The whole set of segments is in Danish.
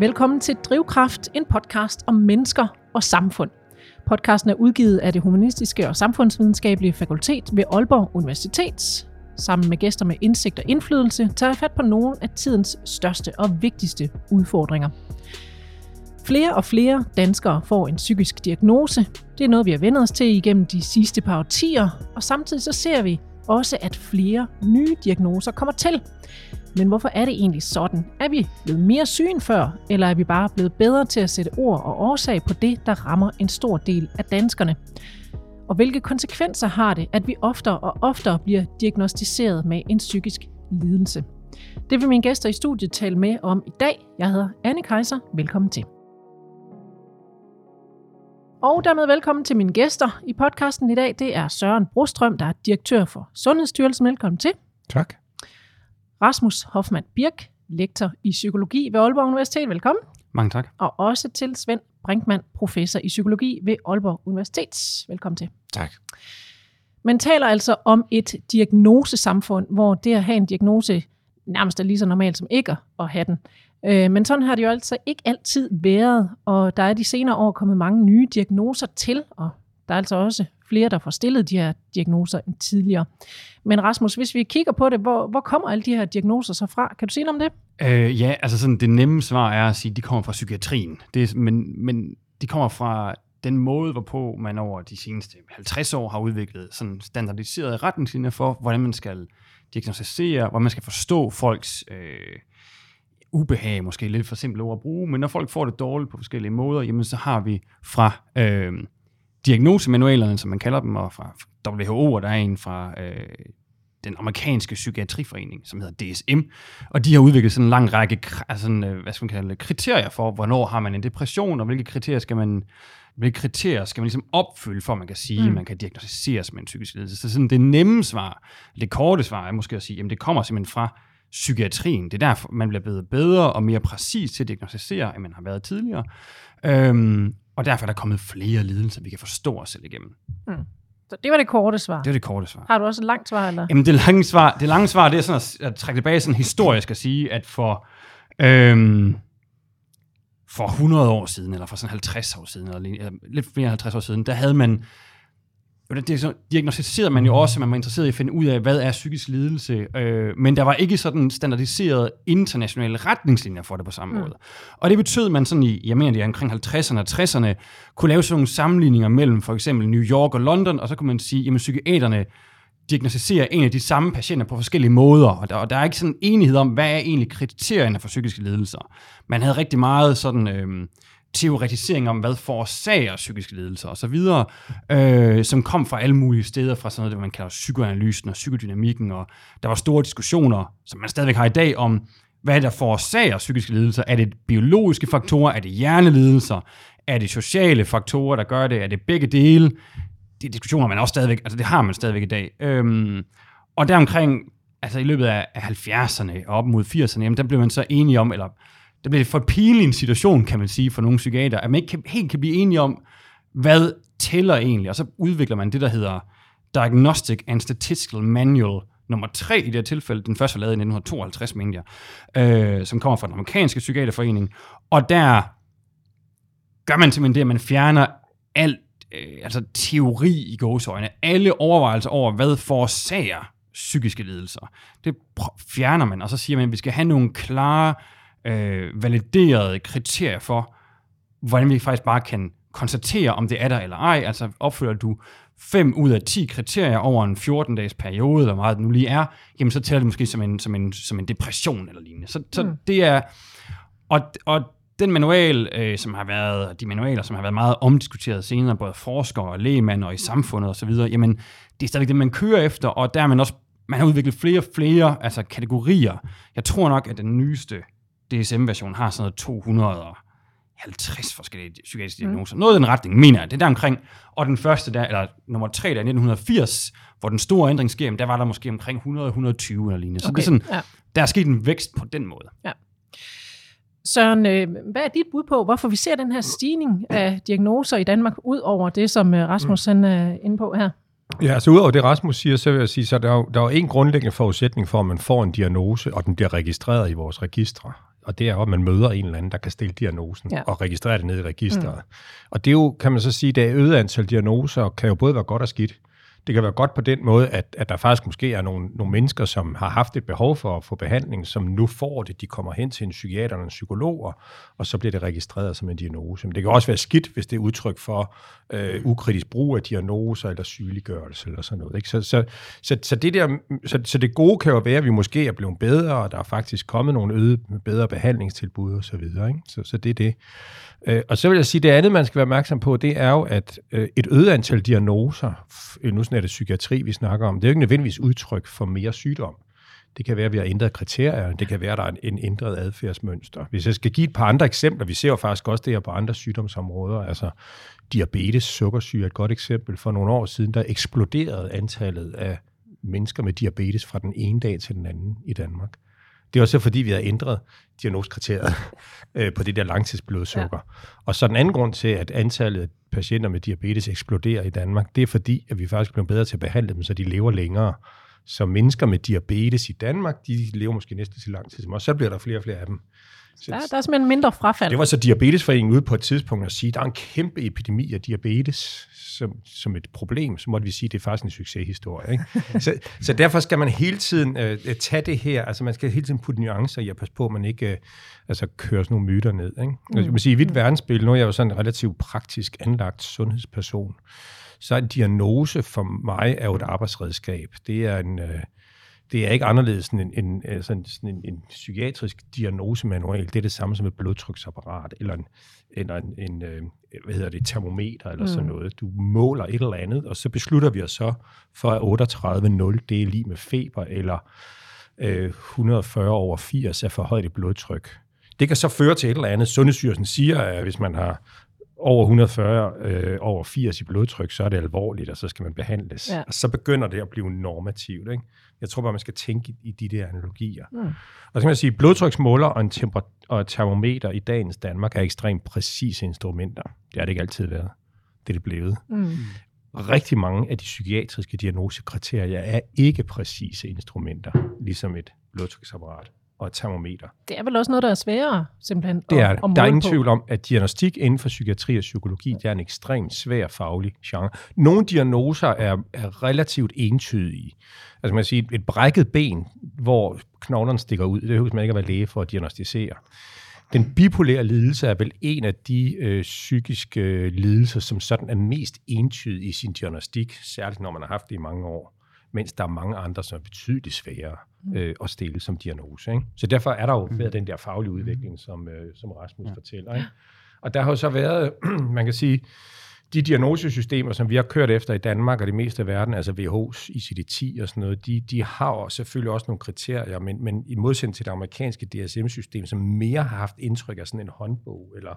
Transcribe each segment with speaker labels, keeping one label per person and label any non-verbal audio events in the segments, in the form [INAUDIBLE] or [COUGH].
Speaker 1: Velkommen til Drivkraft, en podcast om mennesker og samfund. Podcasten er udgivet af det Humanistiske og Samfundsvidenskabelige Fakultet ved Aalborg Universitet. Sammen med gæster med indsigt og indflydelse tager jeg fat på nogle af tidens største og vigtigste udfordringer. Flere og flere danskere får en psykisk diagnose. Det er noget, vi har vendt os til igennem de sidste par årtier, og samtidig så ser vi også, at flere nye diagnoser kommer til. Men hvorfor er det egentlig sådan? Er vi blevet mere syge end før, eller er vi bare blevet bedre til at sætte ord og årsag på det, der rammer en stor del af danskerne? Og hvilke konsekvenser har det, at vi oftere og oftere bliver diagnostiseret med en psykisk lidelse? Det vil mine gæster i studiet tale med om i dag. Jeg hedder Anne Kaiser. Velkommen til. Og dermed velkommen til mine gæster i podcasten i dag. Det er Søren Brostrøm, der er direktør for Sundhedsstyrelsen. Velkommen til.
Speaker 2: Tak.
Speaker 1: Rasmus Hoffmann Birk, lektor i psykologi ved Aalborg Universitet. Velkommen.
Speaker 3: Mange tak.
Speaker 1: Og også til Svend Brinkmann, professor i psykologi ved Aalborg Universitet. Velkommen til.
Speaker 2: Tak.
Speaker 1: Man taler altså om et diagnosesamfund, hvor det at have en diagnose nærmest er lige så normalt som ikke at have den. Øh, men sådan har det jo altså ikke altid været, og der er de senere år kommet mange nye diagnoser til, og der er altså også flere, der får stillet de her diagnoser end tidligere. Men Rasmus, hvis vi kigger på det, hvor, hvor kommer alle de her diagnoser så fra? Kan du sige noget om det?
Speaker 3: Øh, ja, altså sådan, det nemme svar er at sige, at de kommer fra psykiatrien. Det men, men de kommer fra den måde, hvorpå man over de seneste 50 år har udviklet sådan standardiserede retningslinjer for, hvordan man skal diagnostisere, hvordan man skal forstå folks øh, ubehag, måske lidt for simpelt ord at bruge, men når folk får det dårligt på forskellige måder, jamen så har vi fra øh, diagnosemanualerne, som man kalder dem, og fra WHO, og der er en fra øh, den amerikanske psykiatriforening, som hedder DSM, og de har udviklet sådan en lang række altså øh, hvad skal man kalde kriterier for, hvornår har man en depression, og hvilke kriterier skal man hvilke kriterier skal man ligesom opfylde, for at man kan sige, mm. at man kan diagnostiseres med en psykisk lidelse. Så sådan det nemme svar, det korte svar er måske at sige, at det kommer simpelthen fra psykiatrien. Det er derfor, man bliver blevet bedre og mere præcis til at diagnostisere, end man har været tidligere. Øhm, og derfor er der kommet flere lidelser, vi kan forstå os selv igennem. Mm.
Speaker 1: Så det var det korte svar.
Speaker 3: Det var det korte svar.
Speaker 1: Har du også et langt svar, eller?
Speaker 3: Jamen, det lange svar, det lange svar, det er sådan at, at trække tilbage sådan historisk at sige, at for, øhm, for 100 år siden, eller for sådan 50 år siden, eller, lidt flere 50 år siden, der havde man det diagnostiserede man jo også, at man var interesseret i at finde ud af, hvad er psykisk lidelse, øh, men der var ikke sådan standardiseret internationale retningslinjer for det på samme mm. måde. Og det betød, at man sådan i, jeg mener det er omkring 50'erne og 60'erne, kunne lave sådan nogle sammenligninger mellem for eksempel New York og London, og så kunne man sige, at psykiaterne diagnostiserer en af de samme patienter på forskellige måder, og der, og der er ikke sådan enighed om, hvad er egentlig kriterierne for psykiske lidelser. Man havde rigtig meget sådan... Øh, teoretisering om, hvad forårsager psykiske lidelser osv., øh, som kom fra alle mulige steder, fra sådan noget, det man kalder psykoanalysen og psykodynamikken, og der var store diskussioner, som man stadigvæk har i dag, om hvad der forårsager psykiske lidelser. Er det biologiske faktorer? Er det hjernelidelser? Er det sociale faktorer, der gør det? Er det begge dele? De diskussioner man også stadigvæk, altså det har man stadigvæk i dag. Øhm, og deromkring, altså i løbet af 70'erne og op mod 80'erne, jamen der blev man så enige om, eller det bliver for pinlig en situation, kan man sige, for nogle psykiater, at man ikke kan, helt kan blive enige om, hvad tæller egentlig, og så udvikler man det, der hedder Diagnostic and Statistical Manual nummer 3 i det her tilfælde, den første var lavet i 1952, mener jeg, øh, som kommer fra den amerikanske psykiaterforening, og der gør man simpelthen det, at man fjerner alt, øh, altså teori i gåsøjne, alle overvejelser over, hvad forårsager psykiske lidelser. Det fjerner man, og så siger man, at vi skal have nogle klare øh, validerede kriterier for, hvordan vi faktisk bare kan konstatere, om det er der eller ej. Altså opfylder du 5 ud af 10 kriterier over en 14-dages periode, eller meget det nu lige er, jamen så tæller det måske som en, som en, som en depression eller lignende. Så, så mm. det er... Og, og den manual, øh, som har været, de manualer, som har været meget omdiskuteret senere, både forskere og lægemænd og i samfundet osv., jamen, det er stadigvæk det, man kører efter, og der er man også, man har udviklet flere og flere altså, kategorier. Jeg tror nok, at den nyeste DSM-version har sådan noget 250 forskellige psykiatriske mm. diagnoser. Mm. Noget i den retning, mener jeg. Det er der omkring. Og den første, der, eller nummer 3, der er 1980, hvor den store ændring sker, der var der måske omkring 100-120 eller lignende. Så okay. det er sådan, ja. der er sket en vækst på den måde. Ja.
Speaker 1: Søren, øh, hvad er dit bud på, hvorfor vi ser den her stigning af diagnoser i Danmark, ud over det, som øh, Rasmus mm. er inde på her?
Speaker 2: Ja, altså udover det Rasmus siger, så vil jeg sige, så der er, der er en grundlæggende forudsætning for, at man får en diagnose, og den bliver registreret i vores registre. Og det er jo, at man møder en eller anden, der kan stille diagnosen
Speaker 1: Ja.
Speaker 2: og registrere det ned i registeret. Mm. Og det er jo, kan man så sige, det er øget antal diagnoser, kan jo både være godt og skidt. Det kan være godt på den måde, at, at der faktisk måske er nogle, nogle mennesker, som har haft et behov for at få behandling, som nu får det. De kommer hen til en psykiater eller en psykolog, og, og så bliver det registreret som en diagnose. Men det kan også være skidt, hvis det er udtryk for øh, ukritisk brug af diagnoser eller sygeliggørelse eller sådan noget. Ikke? Så, så, så, så, det der, så, så det gode kan jo være, at vi måske er blevet bedre, og der er faktisk kommet nogle øde, bedre behandlingstilbud og så videre. Ikke? Så, så det er det. Øh, og så vil jeg sige, det andet, man skal være opmærksom på, det er jo, at øh, et øget antal diagnoser, nu er det psykiatri, vi snakker om, det er jo ikke nødvendigvis udtryk for mere sygdom. Det kan være, at vi har ændret kriterier. Det kan være, at der er en, en ændret adfærdsmønster. Hvis jeg skal give et par andre eksempler, vi ser jo faktisk også det her på andre sygdomsområder, altså diabetes, sukkersyge er et godt eksempel. For nogle år siden, der eksploderede antallet af mennesker med diabetes fra den ene dag til den anden i Danmark. Det er også fordi, vi har ændret diagnoskriteriet [LAUGHS] øh, på det der langtidsblodsukker. Ja. Og så den anden grund til, at antallet af patienter med diabetes eksploderer i Danmark, det er fordi, at vi faktisk bliver bedre til at behandle dem, så de lever længere. Så mennesker med diabetes i Danmark, de lever måske næsten så lang tid som os. Så bliver der flere og flere af dem. Så,
Speaker 1: Der, der er simpelthen mindre frafald.
Speaker 2: det var så Diabetesforeningen ude på et tidspunkt at sige, at der er en kæmpe epidemi af diabetes som, som et problem. Så måtte vi sige, at det er faktisk en succeshistorie. Ikke? [LAUGHS] så, så derfor skal man hele tiden øh, tage det her, altså man skal hele tiden putte nuancer i at passe på, at man ikke øh, altså, kører sådan nogle myter ned. Ikke? Mm. Jeg vil sige, i mit verdensbillede, nu er jeg jo sådan en relativt praktisk anlagt sundhedsperson, så en diagnose for mig er jo et arbejdsredskab. Det er en... Øh, det er ikke anderledes end en, en, en, sådan, en, en psykiatrisk diagnosemanual. Det er det samme som et blodtryksapparat, eller en, eller en, en øh, hvad hedder det, termometer, eller mm. sådan noget. Du måler et eller andet, og så beslutter vi os så for, at 38,0 det er lige med feber, eller øh, 140 over 80 er for højt et blodtryk. Det kan så føre til et eller andet. Sundhedsstyrelsen siger, at hvis man har over 140 øh, over 80 i blodtryk, så er det alvorligt, og så skal man behandles.
Speaker 1: Ja.
Speaker 2: Og så begynder det at blive normativt. Ikke? Jeg tror bare, man skal tænke i, i de der analogier.
Speaker 1: Mm.
Speaker 2: Og så kan man sige, at blodtryksmåler og en temper- og et termometer i dagens Danmark er ekstremt præcise instrumenter. Det har det ikke altid været. Det er det blevet.
Speaker 1: Mm.
Speaker 2: Rigtig mange af de psykiatriske diagnosekriterier er ikke præcise instrumenter, ligesom et blodtryksapparat og et termometer.
Speaker 1: Det er vel også noget, der er sværere, simpelthen,
Speaker 2: Det er
Speaker 1: at,
Speaker 2: det.
Speaker 1: at måle
Speaker 2: Der er ingen
Speaker 1: på.
Speaker 2: tvivl om, at diagnostik inden for psykiatri og psykologi, det er en ekstremt svær faglig genre. Nogle diagnoser er, er relativt entydige. Altså man kan sige, et brækket ben, hvor knoglerne stikker ud, det behøver man ikke at være læge for at diagnostisere. Den bipolære lidelse er vel en af de øh, psykiske øh, lidelser, som sådan er mest entydig i sin diagnostik, særligt når man har haft det i mange år, mens der er mange andre, som er betydeligt sværere øh, at stille som diagnose. Ikke? Så derfor er der jo været den der faglige udvikling, som, øh, som Rasmus ja. fortæller. Ikke? Og der har jo så været, [CLEARS THROAT] man kan sige, de diagnosesystemer, som vi har kørt efter i Danmark og det meste af verden, altså WHO's, ICD-10 og sådan noget, de, de har jo selvfølgelig også nogle kriterier, men, men i modsætning til det amerikanske DSM-system, som mere har haft indtryk af sådan en håndbog, eller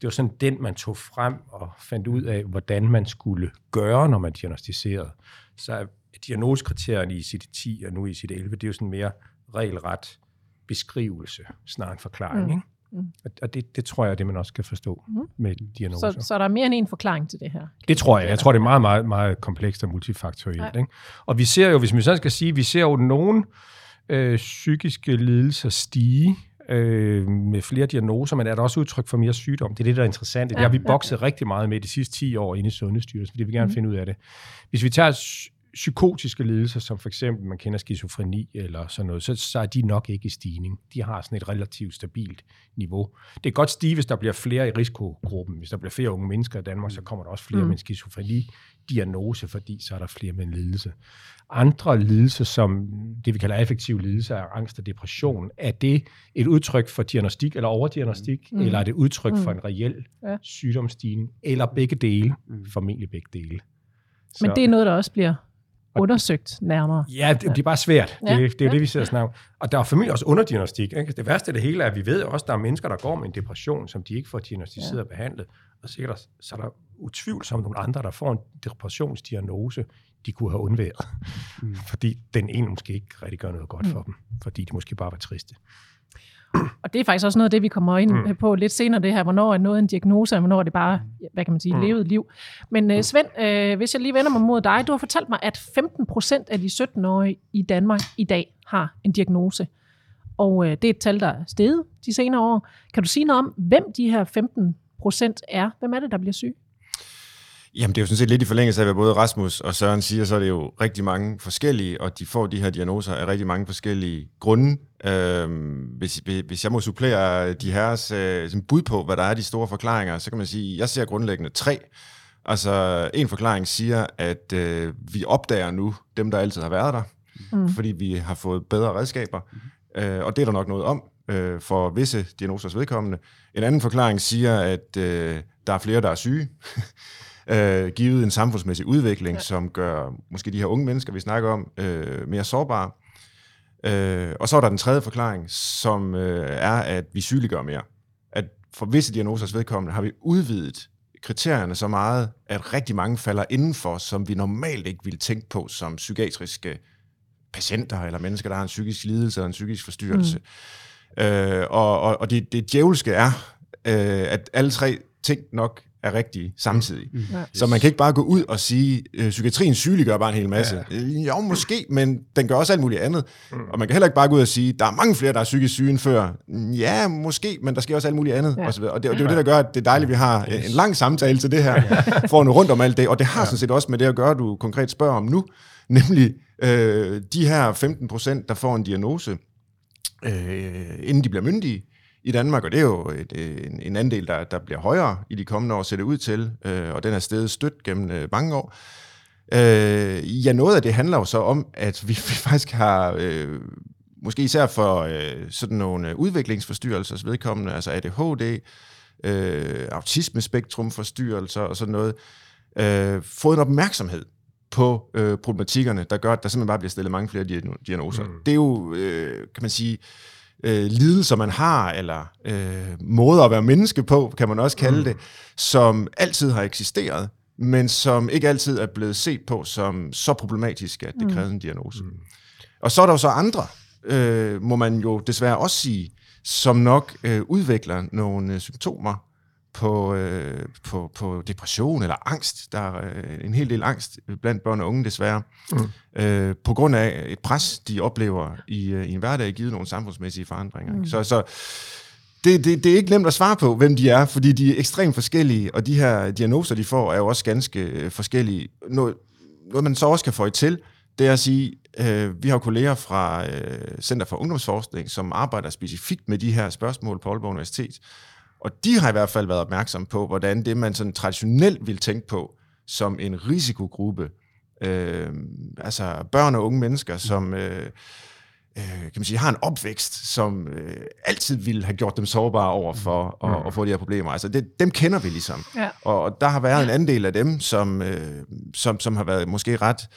Speaker 2: det var sådan den, man tog frem og fandt ud af, hvordan man skulle gøre, når man diagnostiserede. Så er diagnosekriterierne i ICD-10 og nu i ICD-11, det er jo sådan mere regelret beskrivelse, snarere en forklaring.
Speaker 1: Mm.
Speaker 2: Ikke?
Speaker 1: Mm.
Speaker 2: Og- det, det tror jeg er det, man også skal forstå
Speaker 1: Mm.
Speaker 2: med diagnoser.
Speaker 1: Så, så der er mere end en forklaring til det her.
Speaker 2: Det tror jeg. Jeg tror, det er meget, meget, meget komplekst og multifaktorielt. Ikke? Og vi ser jo, hvis man sådan skal sige, vi ser jo nogle øh, psykiske lidelser stige øh, med flere diagnoser, men er der også udtryk for mere sygdom? Det er det, der er interessant. Det har vi bokset rigtig meget med de sidste 10 år inde i Sundhedsstyrelsen, fordi vi gerne mm. finde ud af det. Hvis vi tager psykotiske lidelser, som for eksempel man kender skizofreni eller sådan noget, så, så er de nok ikke i stigning. De har sådan et relativt stabilt niveau. Det kan godt stige, hvis der bliver flere i risikogruppen. Hvis der bliver flere unge mennesker i Danmark, så kommer der også flere
Speaker 1: Mm.
Speaker 2: med en skizofreni-diagnose, fordi så er der flere med en lidelse. Andre lidelser, som det vi kalder affektive lidelser, er angst og depression, er det et udtryk for diagnostik eller overdiagnostik,
Speaker 1: Mm.
Speaker 2: eller er det et udtryk
Speaker 1: Mm.
Speaker 2: for en reel
Speaker 1: Ja.
Speaker 2: ja. sygdomsstigning, eller begge dele,
Speaker 3: Mm.
Speaker 2: formentlig begge dele.
Speaker 1: Men det er noget, der også bliver undersøgt nærmere.
Speaker 2: Ja, det, det er bare svært.
Speaker 1: Ja,
Speaker 2: Ja, det, det er jo
Speaker 1: ja.
Speaker 2: det, vi sidder og snakker om. Og der er formentlig også underdiagnostik. Ikke? Det værste af det hele er, at vi ved også, at der er mennesker, der går med en depression, som de ikke får diagnostiseret
Speaker 1: Ja.
Speaker 2: og behandlet. Og sikkert så er der utvivlsomt nogle andre, der får en depressionsdiagnose, de kunne have undværet.
Speaker 3: Mm.
Speaker 2: Fordi den ene måske ikke rigtig gør noget godt
Speaker 1: mm.
Speaker 2: for dem. Fordi de måske bare var triste.
Speaker 1: Og det er faktisk også noget af det, vi kommer ind
Speaker 2: Mm.
Speaker 1: på lidt senere, det her, hvornår er noget en diagnose, og hvornår er det bare, hvad kan man sige,
Speaker 2: Mm.
Speaker 1: levet liv. Men uh, Svend, uh, hvis jeg lige vender mig mod dig, du har fortalt mig, at 15 procent af de 17-årige i Danmark i dag har en diagnose. og øh, det er et tal, der er steget de senere år. Kan du sige noget om, hvem de her 15 procent er? Hvem er det, der bliver syg?
Speaker 4: Jamen, det er jo sådan set lidt i forlængelse af, hvad både Rasmus og Søren siger, så er det jo rigtig mange forskellige, og de får de her diagnoser af rigtig mange forskellige grunde. Øhm, hvis, hvis jeg må supplere de her øh, bud på, hvad der er de store forklaringer, så kan man sige, at jeg ser grundlæggende tre. Altså, en forklaring siger, at øh, vi opdager nu dem, der altid har været der, mm. fordi vi har fået bedre redskaber, mm. øh, og det er der nok noget om øh, for visse diagnosers vedkommende. En anden forklaring siger, at øh, der er flere, der er syge. [LAUGHS] øh, givet en samfundsmæssig udvikling, ja. som gør måske de her unge mennesker, vi snakker om, øh, mere sårbare. Øh, og så er der den tredje forklaring, som øh, er, at vi sygeliggør mere. At for visse diagnosers vedkommende har vi udvidet kriterierne så meget, at rigtig mange falder indenfor, som vi normalt ikke ville tænke på som psykiatriske patienter eller mennesker, der har en psykisk lidelse eller en psykisk forstyrrelse. Mm. Øh, og og, og det, det djævelske er, øh, at alle tre ting nok er rigtige samtidig. Mm. Ja. Så man kan ikke bare gå ud og sige, øh, psykiatrien sygeliggør bare en hel masse. Ja. Øh, jo, måske, men den gør også alt muligt andet. Mm. Og man kan heller ikke bare gå ud og sige, der er mange flere, der er psykisk syge end før. Ja, måske, men der sker også alt muligt andet. Ja. Og, så og, det, og det er jo det, der gør, at det er dejligt, at vi har yes. en lang samtale til det her, for at nå rundt om alt det. Og det har ja. sådan set også med det at gøre, du konkret spørger om nu, nemlig øh, de her 15 procent, der får en diagnose, øh, inden de bliver myndige, i Danmark, og det er jo et, en, en andel, der, der bliver højere i de kommende år, ser det ud til, øh, og den er stedet stødt gennem øh, mange år. Øh, ja, noget af det handler jo så om, at vi, [LAUGHS] vi faktisk har, øh, måske især for øh, sådan nogle øh, udviklingsforstyrrelser vedkommende, altså ADHD, øh, autismespektrumforstyrrelser og sådan noget, øh, fået en opmærksomhed på øh, problematikkerne, der gør, at der simpelthen bare bliver stillet mange flere diagnoser. Mm. Det er jo, øh, kan man sige, øh, lidelser, man har, eller øh, måder at være menneske på, kan man også kalde mm. det, som altid har eksisteret, men som ikke altid er blevet set på som så problematisk, at det mm. kræver en diagnose. Mm. Og så er der jo så andre, øh, må man jo desværre også sige, som nok øh, udvikler nogle øh, symptomer, på, øh, på, på depression eller angst. Der er øh, en hel del angst blandt børn og unge desværre, mm. øh, på grund af et pres, de oplever i, øh, i en hverdag, givet nogle samfundsmæssige forandringer. Mm. Så, så det, det, det er ikke nemt at svare på, hvem de er, fordi de er ekstremt forskellige, og de her diagnoser, de får, er jo også ganske øh, forskellige. Noget, noget man så også kan få i til, det er at sige, øh, vi har kolleger fra øh, Center for Ungdomsforskning, som arbejder specifikt med de her spørgsmål på Aalborg Universitet, og de har i hvert fald været opmærksom på, hvordan det, man sådan traditionelt vil tænke på som en risikogruppe, øh, altså børn og unge mennesker, som øh, øh, kan man sige, har en opvækst, som øh, altid ville have gjort dem sårbare over for mm. at, at få de her problemer. Altså det, dem kender vi ligesom. Ja. Og, og der har været en anden del af dem, som, øh, som, som har været måske ret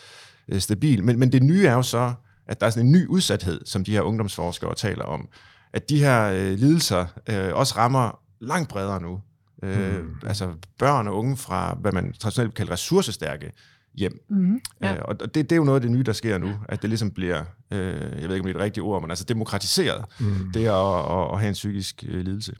Speaker 4: øh, stabil. Men, men det nye er jo så, at der er sådan en ny udsathed, som de her ungdomsforskere taler om. At de her øh, lidelser øh, også rammer langt bredere nu. Øh, mm. Altså børn og unge fra, hvad man traditionelt kalder ressourcestærke hjem. Mm. Ja. Øh, og det, det er jo noget af det nye, der sker nu, at det ligesom bliver, øh, jeg ved ikke om det er et rigtigt ord, men altså demokratiseret, mm. det at, at, at have en psykisk øh, lidelse.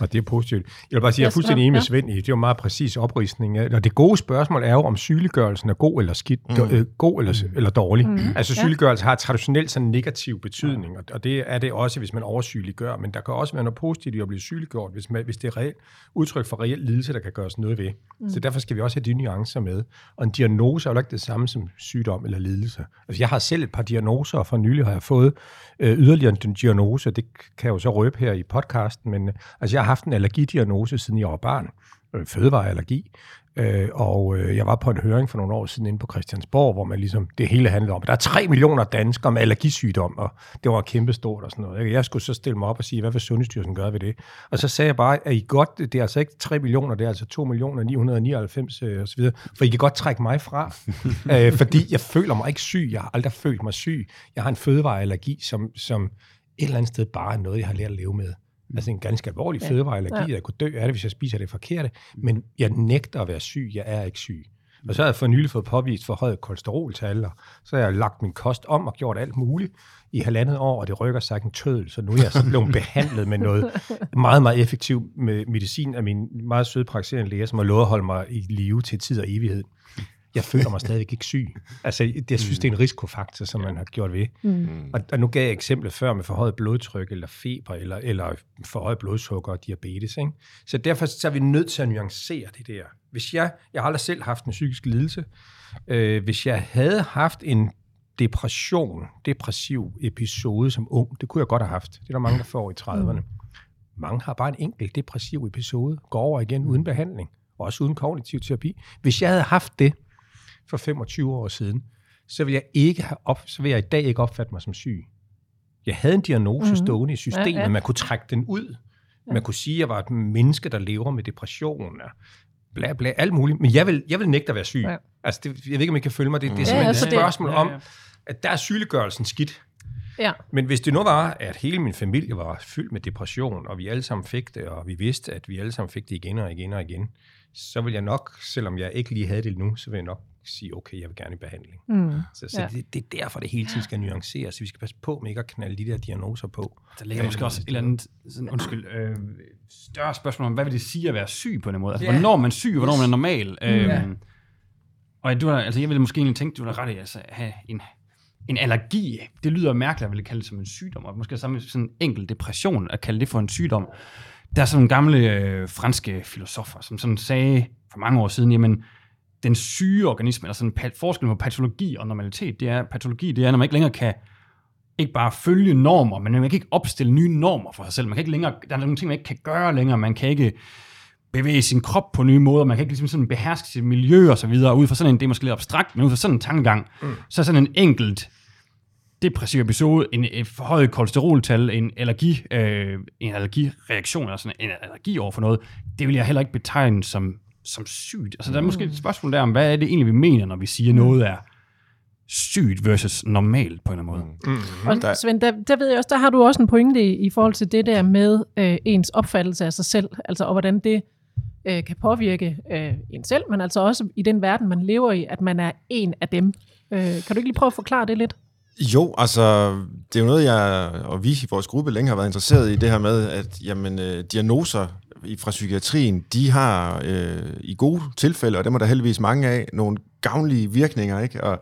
Speaker 2: Og det er positivt. Jeg vil bare sige, at jeg er fuldstændig enig med Svend i, det er jo meget præcis opridsning. Og det gode spørgsmål er jo, om sygeliggørelsen er god eller skidt, mm. øh, god eller, mm. eller dårlig. Mm. Altså sygeliggørelse har traditionelt sådan en negativ betydning, og det er det også, hvis man oversygeliggør, men der kan også være noget positivt i at blive sygeliggjort, hvis, man, hvis det er reelt, udtryk for reelt lidelse, der kan gøres noget ved. Mm. Så derfor skal vi også have de nuancer med. Og en diagnose er jo ikke det samme som sygdom eller lidelse. Altså jeg har selv et par diagnoser, og for nylig har jeg fået øh, yderligere en diagnose, det kan jeg jo så røbe her i podcasten, men altså jeg haft en allergidiagnose, siden jeg var barn, øh, fødevareallergi, øh, og øh, jeg var på en høring for nogle år siden inde på Christiansborg, hvor man ligesom, det hele handlede om, at der er 3 millioner danskere med allergisygdom, og det var kæmpestort og sådan noget. Jeg skulle så stille mig op og sige, hvad vil Sundhedsstyrelsen gøre ved det? Og så sagde jeg bare, at I godt, det er altså ikke 3 millioner, det er altså 2 millioner 999 øh, og så videre, for I kan godt trække mig fra, [LAUGHS] øh, fordi jeg føler mig ikke syg, jeg har aldrig følt mig syg. Jeg har en fødevareallergi, som, som et eller andet sted bare er noget, jeg har lært at leve med. Mm. Altså en ganske alvorlig ja. fødevareallergi, ja. jeg kunne dø af det, hvis jeg spiser det forkerte, men jeg nægter at være syg, jeg er ikke syg. Og så har jeg for nylig fået påvist for højt kolesteroltal, og så har jeg lagt min kost om og gjort alt muligt i halvandet år, og det rykker sig en tødel, så nu er jeg så blevet behandlet med noget [LAUGHS] meget, meget effektiv med medicin af min meget søde praktiserende læge, som har lovet at holde mig i live til tid og evighed. Jeg føler mig [LAUGHS] stadigvæk ikke syg. Altså, jeg synes, det er en risikofaktor, som man har gjort ved.
Speaker 1: Mm.
Speaker 2: Og, og nu gav jeg eksemplet før med forhøjet blodtryk, eller feber, eller, eller forhøjet blodsukker og diabetes. Ikke? Så derfor så er vi nødt til at nuancere det der. Hvis jeg, jeg har aldrig selv haft en psykisk lidelse, øh, hvis jeg havde haft en depression, depressiv episode som ung, det kunne jeg godt have haft. Det er der mange, der får i 30'erne. Mange har bare en enkelt depressiv episode, går over igen uden behandling, og også uden kognitiv terapi. Hvis jeg havde haft det for 25 år siden, så ville jeg, ikke have op, så ville jeg i dag ikke opfatte mig som syg. Jeg havde en diagnose
Speaker 1: Mhm.
Speaker 2: stående i systemet,
Speaker 1: Ja, ja.
Speaker 2: man kunne trække den ud. Man kunne sige, at jeg var et menneske, der lever med depression, og bla bla, alt muligt. Men jeg vil, jeg vil nægte at være syg.
Speaker 1: Ja.
Speaker 2: Ja. Altså, det, jeg ved ikke, om I kan følge mig. Det, det er
Speaker 4: Ja,
Speaker 2: simpelthen
Speaker 1: altså
Speaker 2: et
Speaker 1: det-
Speaker 2: spørgsmål
Speaker 3: Ja,
Speaker 2: om,
Speaker 3: ja.
Speaker 2: at der er sygeliggørelsen skidt.
Speaker 1: Ja.
Speaker 2: Men hvis det nu var, at hele min familie var fyldt med depression, og vi alle sammen fik det, og vi vidste, at vi alle sammen fik det igen og igen og igen, så vil jeg nok, selvom jeg ikke lige havde det nu, så vil jeg nok sige, okay, jeg vil gerne i behandling.
Speaker 1: Mm.
Speaker 2: Så, så
Speaker 1: Ja.
Speaker 2: det, det er derfor, det hele tiden skal nuanceres. Vi skal passe på med ikke at knalde de der diagnoser på.
Speaker 3: Der ligger måske også et eller andet, sådan, undskyld, øh, større spørgsmål om, hvad vil det sige at være syg på den måde? Altså,
Speaker 2: Ja.
Speaker 3: hvornår er man syg, og hvornår er man normal? Øhm,
Speaker 2: Ja.
Speaker 3: Og du har, altså, jeg ville måske egentlig tænke, du har ret i, altså, at have en, en allergi. Det lyder mærkeligt at ville kalde det som en sygdom, og måske sammen med sådan en enkelt depression, at kalde det for en sygdom. Der er sådan nogle gamle øh, franske filosofer, som sådan sagde for mange år siden, jamen, den syge organisme, eller sådan pa- forskellen på patologi og normalitet, det er, patologi, det er, når man ikke længere kan ikke bare følge normer, men man kan ikke opstille nye normer for sig selv. Man kan ikke længere, der er nogle ting, man ikke kan gøre længere. Man kan ikke bevæge sin krop på nye måder. Man kan ikke ligesom sådan beherske sit miljø og så videre. Ud fra sådan en, det er måske lidt abstrakt, men ud fra sådan en tankegang, mm. så er sådan en enkelt depressiv episode, en, en forhøjet kolesteroltal, en, allergi, øh, en allergireaktion, eller sådan en allergi over for noget, det vil jeg heller ikke betegne som, som sygt. Altså, der er måske et spørgsmål der om, hvad er det egentlig, vi mener, når vi siger, noget er sygt versus normalt på en eller anden måde.
Speaker 2: Mm.
Speaker 1: Og
Speaker 4: Der-
Speaker 1: Svend, der, der ved jeg også, der har du også en pointe i, i forhold til det der med øh, ens opfattelse af sig selv, altså og hvordan det øh, kan påvirke øh, en selv, men altså også i den verden, man lever i, at man er en af dem. Øh, kan du ikke lige prøve at forklare det lidt?
Speaker 4: Jo, altså, det er jo noget, jeg og vi i vores gruppe længe har været interesseret i, det her med, at jamen, øh, diagnoser fra psykiatrien, de har øh, i gode tilfælde, og dem er der heldigvis mange af, nogle gavnlige virkninger, ikke? Og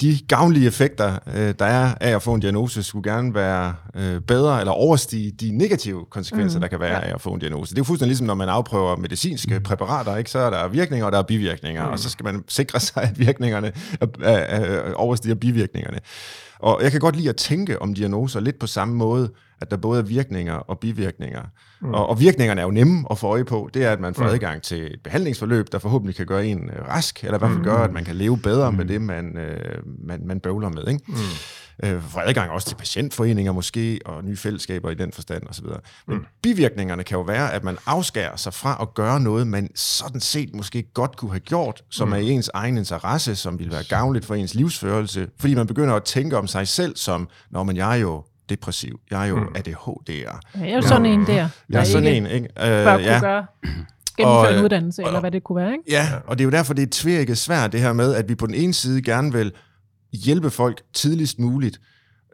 Speaker 4: de gavnlige effekter, øh, der er af at få en diagnose, skulle gerne være øh, bedre eller overstige de negative konsekvenser, mm, der kan være ja. af at få en diagnose. Det er jo fuldstændig ligesom, når man afprøver medicinske præparater, ikke? så er der virkninger, og der er bivirkninger, mm. og så skal man sikre [LAUGHS] sig, at virkningerne er, er, er, overstiger bivirkningerne. Og jeg kan godt lide at tænke om diagnoser lidt på samme måde, at der både er virkninger og bivirkninger. Mm. Og, og virkningerne er jo nemme at få øje på. Det er, at man får mm. adgang til et behandlingsforløb, der forhåbentlig kan gøre en øh, rask, eller i hvert fald gøre, at man kan leve bedre mm. med det, man, øh, man, man bøvler med. Ikke? Mm. Øh, får adgang også til patientforeninger måske, og nye fællesskaber i den forstand osv. Men mm. bivirkningerne kan jo være, at man afskærer sig fra at gøre noget, man sådan set måske godt kunne have gjort, som mm. er i ens egen interesse, som ville være gavnligt for ens livsførelse, fordi man begynder at tænke om sig selv som, når man jeg er jo depressiv, jeg er jo mm. ADHD'er.
Speaker 1: Jeg er jo sådan en der,
Speaker 4: Jeg er sådan
Speaker 1: ikke
Speaker 4: en, ikke? Øh,
Speaker 1: bør kunne
Speaker 4: ja.
Speaker 1: gøre gennemføre
Speaker 4: Og,
Speaker 1: en
Speaker 4: øh,
Speaker 1: uddannelse, eller hvad det kunne være, ikke?
Speaker 4: Ja, og det er jo derfor, det er tvækket svært, det her med, at vi på den ene side gerne vil hjælpe folk tidligst muligt,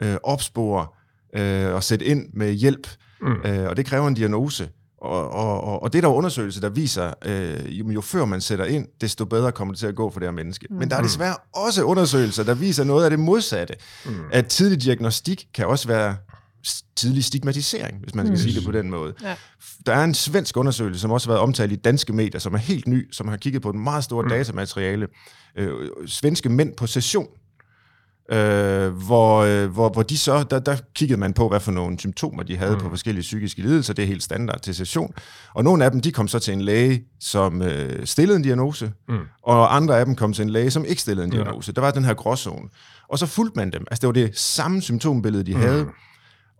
Speaker 4: øh, opspore øh, og sætte ind med hjælp, mm. øh, og det kræver en diagnose. Og, og, og, og det er der jo undersøgelser, der viser, øh, jo, jo før man sætter ind, desto bedre kommer det til at gå for det her menneske. Mm. Men der er desværre også undersøgelser, der viser noget af det modsatte. Mm. At tidlig diagnostik kan også være tidlig stigmatisering, hvis man skal mm. sige det på den måde.
Speaker 1: Ja.
Speaker 4: Der er en svensk undersøgelse, som også har været omtalt i danske medier, som er helt ny, som har kigget på et meget stort mm. datamateriale. Øh, svenske mænd på session, øh, hvor, øh, hvor, hvor de så, der, der kiggede man på, hvad for nogle symptomer de havde mm. på forskellige psykiske lidelser. Det er helt standard til session. Og nogle af dem, de kom så til en læge, som øh, stillede en diagnose, mm. og andre af dem kom til en læge, som ikke stillede en diagnose. Ja. Der var den her gråzone. Og så fulgte man dem. Altså det var det samme symptombillede, de mm. havde.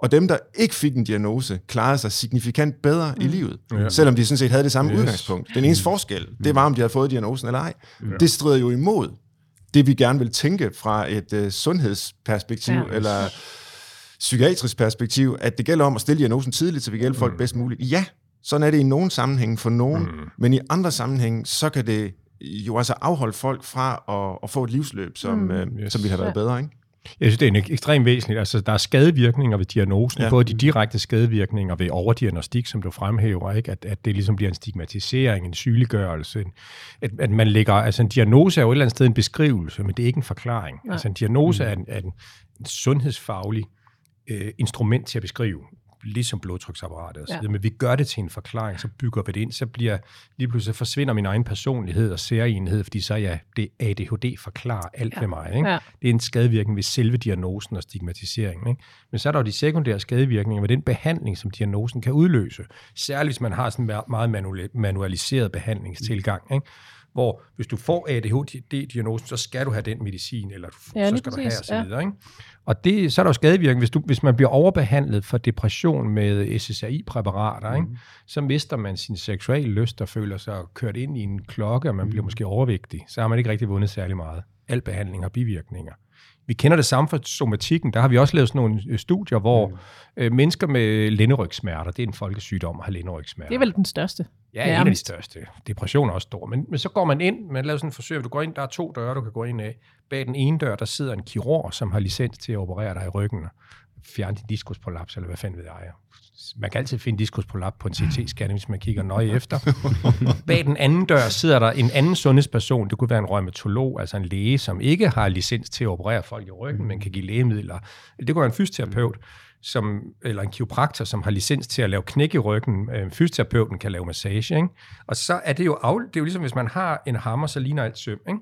Speaker 4: Og dem, der ikke fik en diagnose, klarede sig signifikant bedre mm. i livet, ja. selvom de sådan set havde det samme yes. udgangspunkt. Den eneste forskel, det var, om de havde fået diagnosen eller ej. Ja. Det strider jo imod det, vi gerne vil tænke fra et øh, sundhedsperspektiv, ja. Eller psykiatrisk perspektiv, at det gælder om at stille diagnosen tidligt, så vi kan hjælpe folk bedst muligt. Ja, sådan er det i nogle sammenhænge for nogen, mm. men i andre sammenhænge, så kan det jo altså afholde folk fra at, at få et livsløb, som, mm. øh,
Speaker 2: Yes.
Speaker 4: som ville have været
Speaker 1: Ja.
Speaker 4: bedre, ikke?
Speaker 2: Jeg synes, det er ekstremt væsentligt. Altså, der er skadevirkninger ved diagnosen,
Speaker 4: Ja.
Speaker 2: ja. både de direkte skadevirkninger ved overdiagnostik, som du fremhæver, ikke? At, at det ligesom bliver en stigmatisering, en sygeliggørelse, en, at, at man lægger, altså en diagnose er jo et eller andet sted en beskrivelse, men det er ikke en forklaring.
Speaker 1: Nej.
Speaker 2: Altså en diagnose er en, er en, en sundhedsfaglig øh, instrument til at beskrive, ligesom blodtryksapparatet og så
Speaker 1: Ja.
Speaker 2: Men vi gør det til en forklaring, så bygger vi det ind, så bliver lige pludselig forsvinder min egen personlighed og særenhed, fordi så ja, det ADHD forklarer alt
Speaker 1: Ja.
Speaker 2: ved mig. Ikke?
Speaker 1: Ja.
Speaker 2: Det er en skadevirkning ved selve diagnosen og stigmatiseringen. Ikke? Men så er der jo de sekundære skadevirkninger ved den behandling, som diagnosen kan udløse. Særligt hvis man har sådan en meget manual- manualiseret behandlingstilgang. Ikke? Hvor hvis du får ADHD-diagnosen, så skal du have den medicin, eller du,
Speaker 1: Ja,
Speaker 2: så skal du
Speaker 1: præcis,
Speaker 2: have og så
Speaker 1: ja.
Speaker 2: Ikke? Og det, så er der jo skadevirkning. Hvis, du, hvis man bliver overbehandlet for depression med SSRI-præparater, ikke? så mister man sin seksuelle lyst og føler sig kørt ind i en klokke, og man bliver måske overvægtig. Så har man ikke rigtig vundet særlig meget. Al behandling har bivirkninger. Vi kender det samme for somatikken. Der har vi også lavet sådan nogle øh, studier, hvor mm. øh, mennesker med lænderygsmerter, det er en folkesygdom at have lænderygsmerter.
Speaker 1: Det er vel den største.
Speaker 2: Ja, en af de største. Depression er også stor. Men, men så går man ind, man laver sådan et forsøg, du går ind, der er to døre, du kan gå ind af. Bag den ene dør, der sidder en kirurg, som har licens til at operere dig i ryggen fjerne din diskusprolaps, eller hvad fanden ved jeg. Man kan altid finde diskusprolaps på en CT-scanning, hvis man kigger nøje efter. Bag den anden dør sidder der en anden sundhedsperson. Det kunne være en rheumatolog, altså en læge, som ikke har licens til at operere folk i ryggen, men kan give lægemidler. Det kunne være en fysioterapeut, som, eller en kiropraktor, som har licens til at lave knæk i ryggen. Øh, Fysioterapeuten kan lave massage. Ikke? Og så er det jo, af, det er jo ligesom, hvis man har en hammer, så ligner alt søm. Ikke?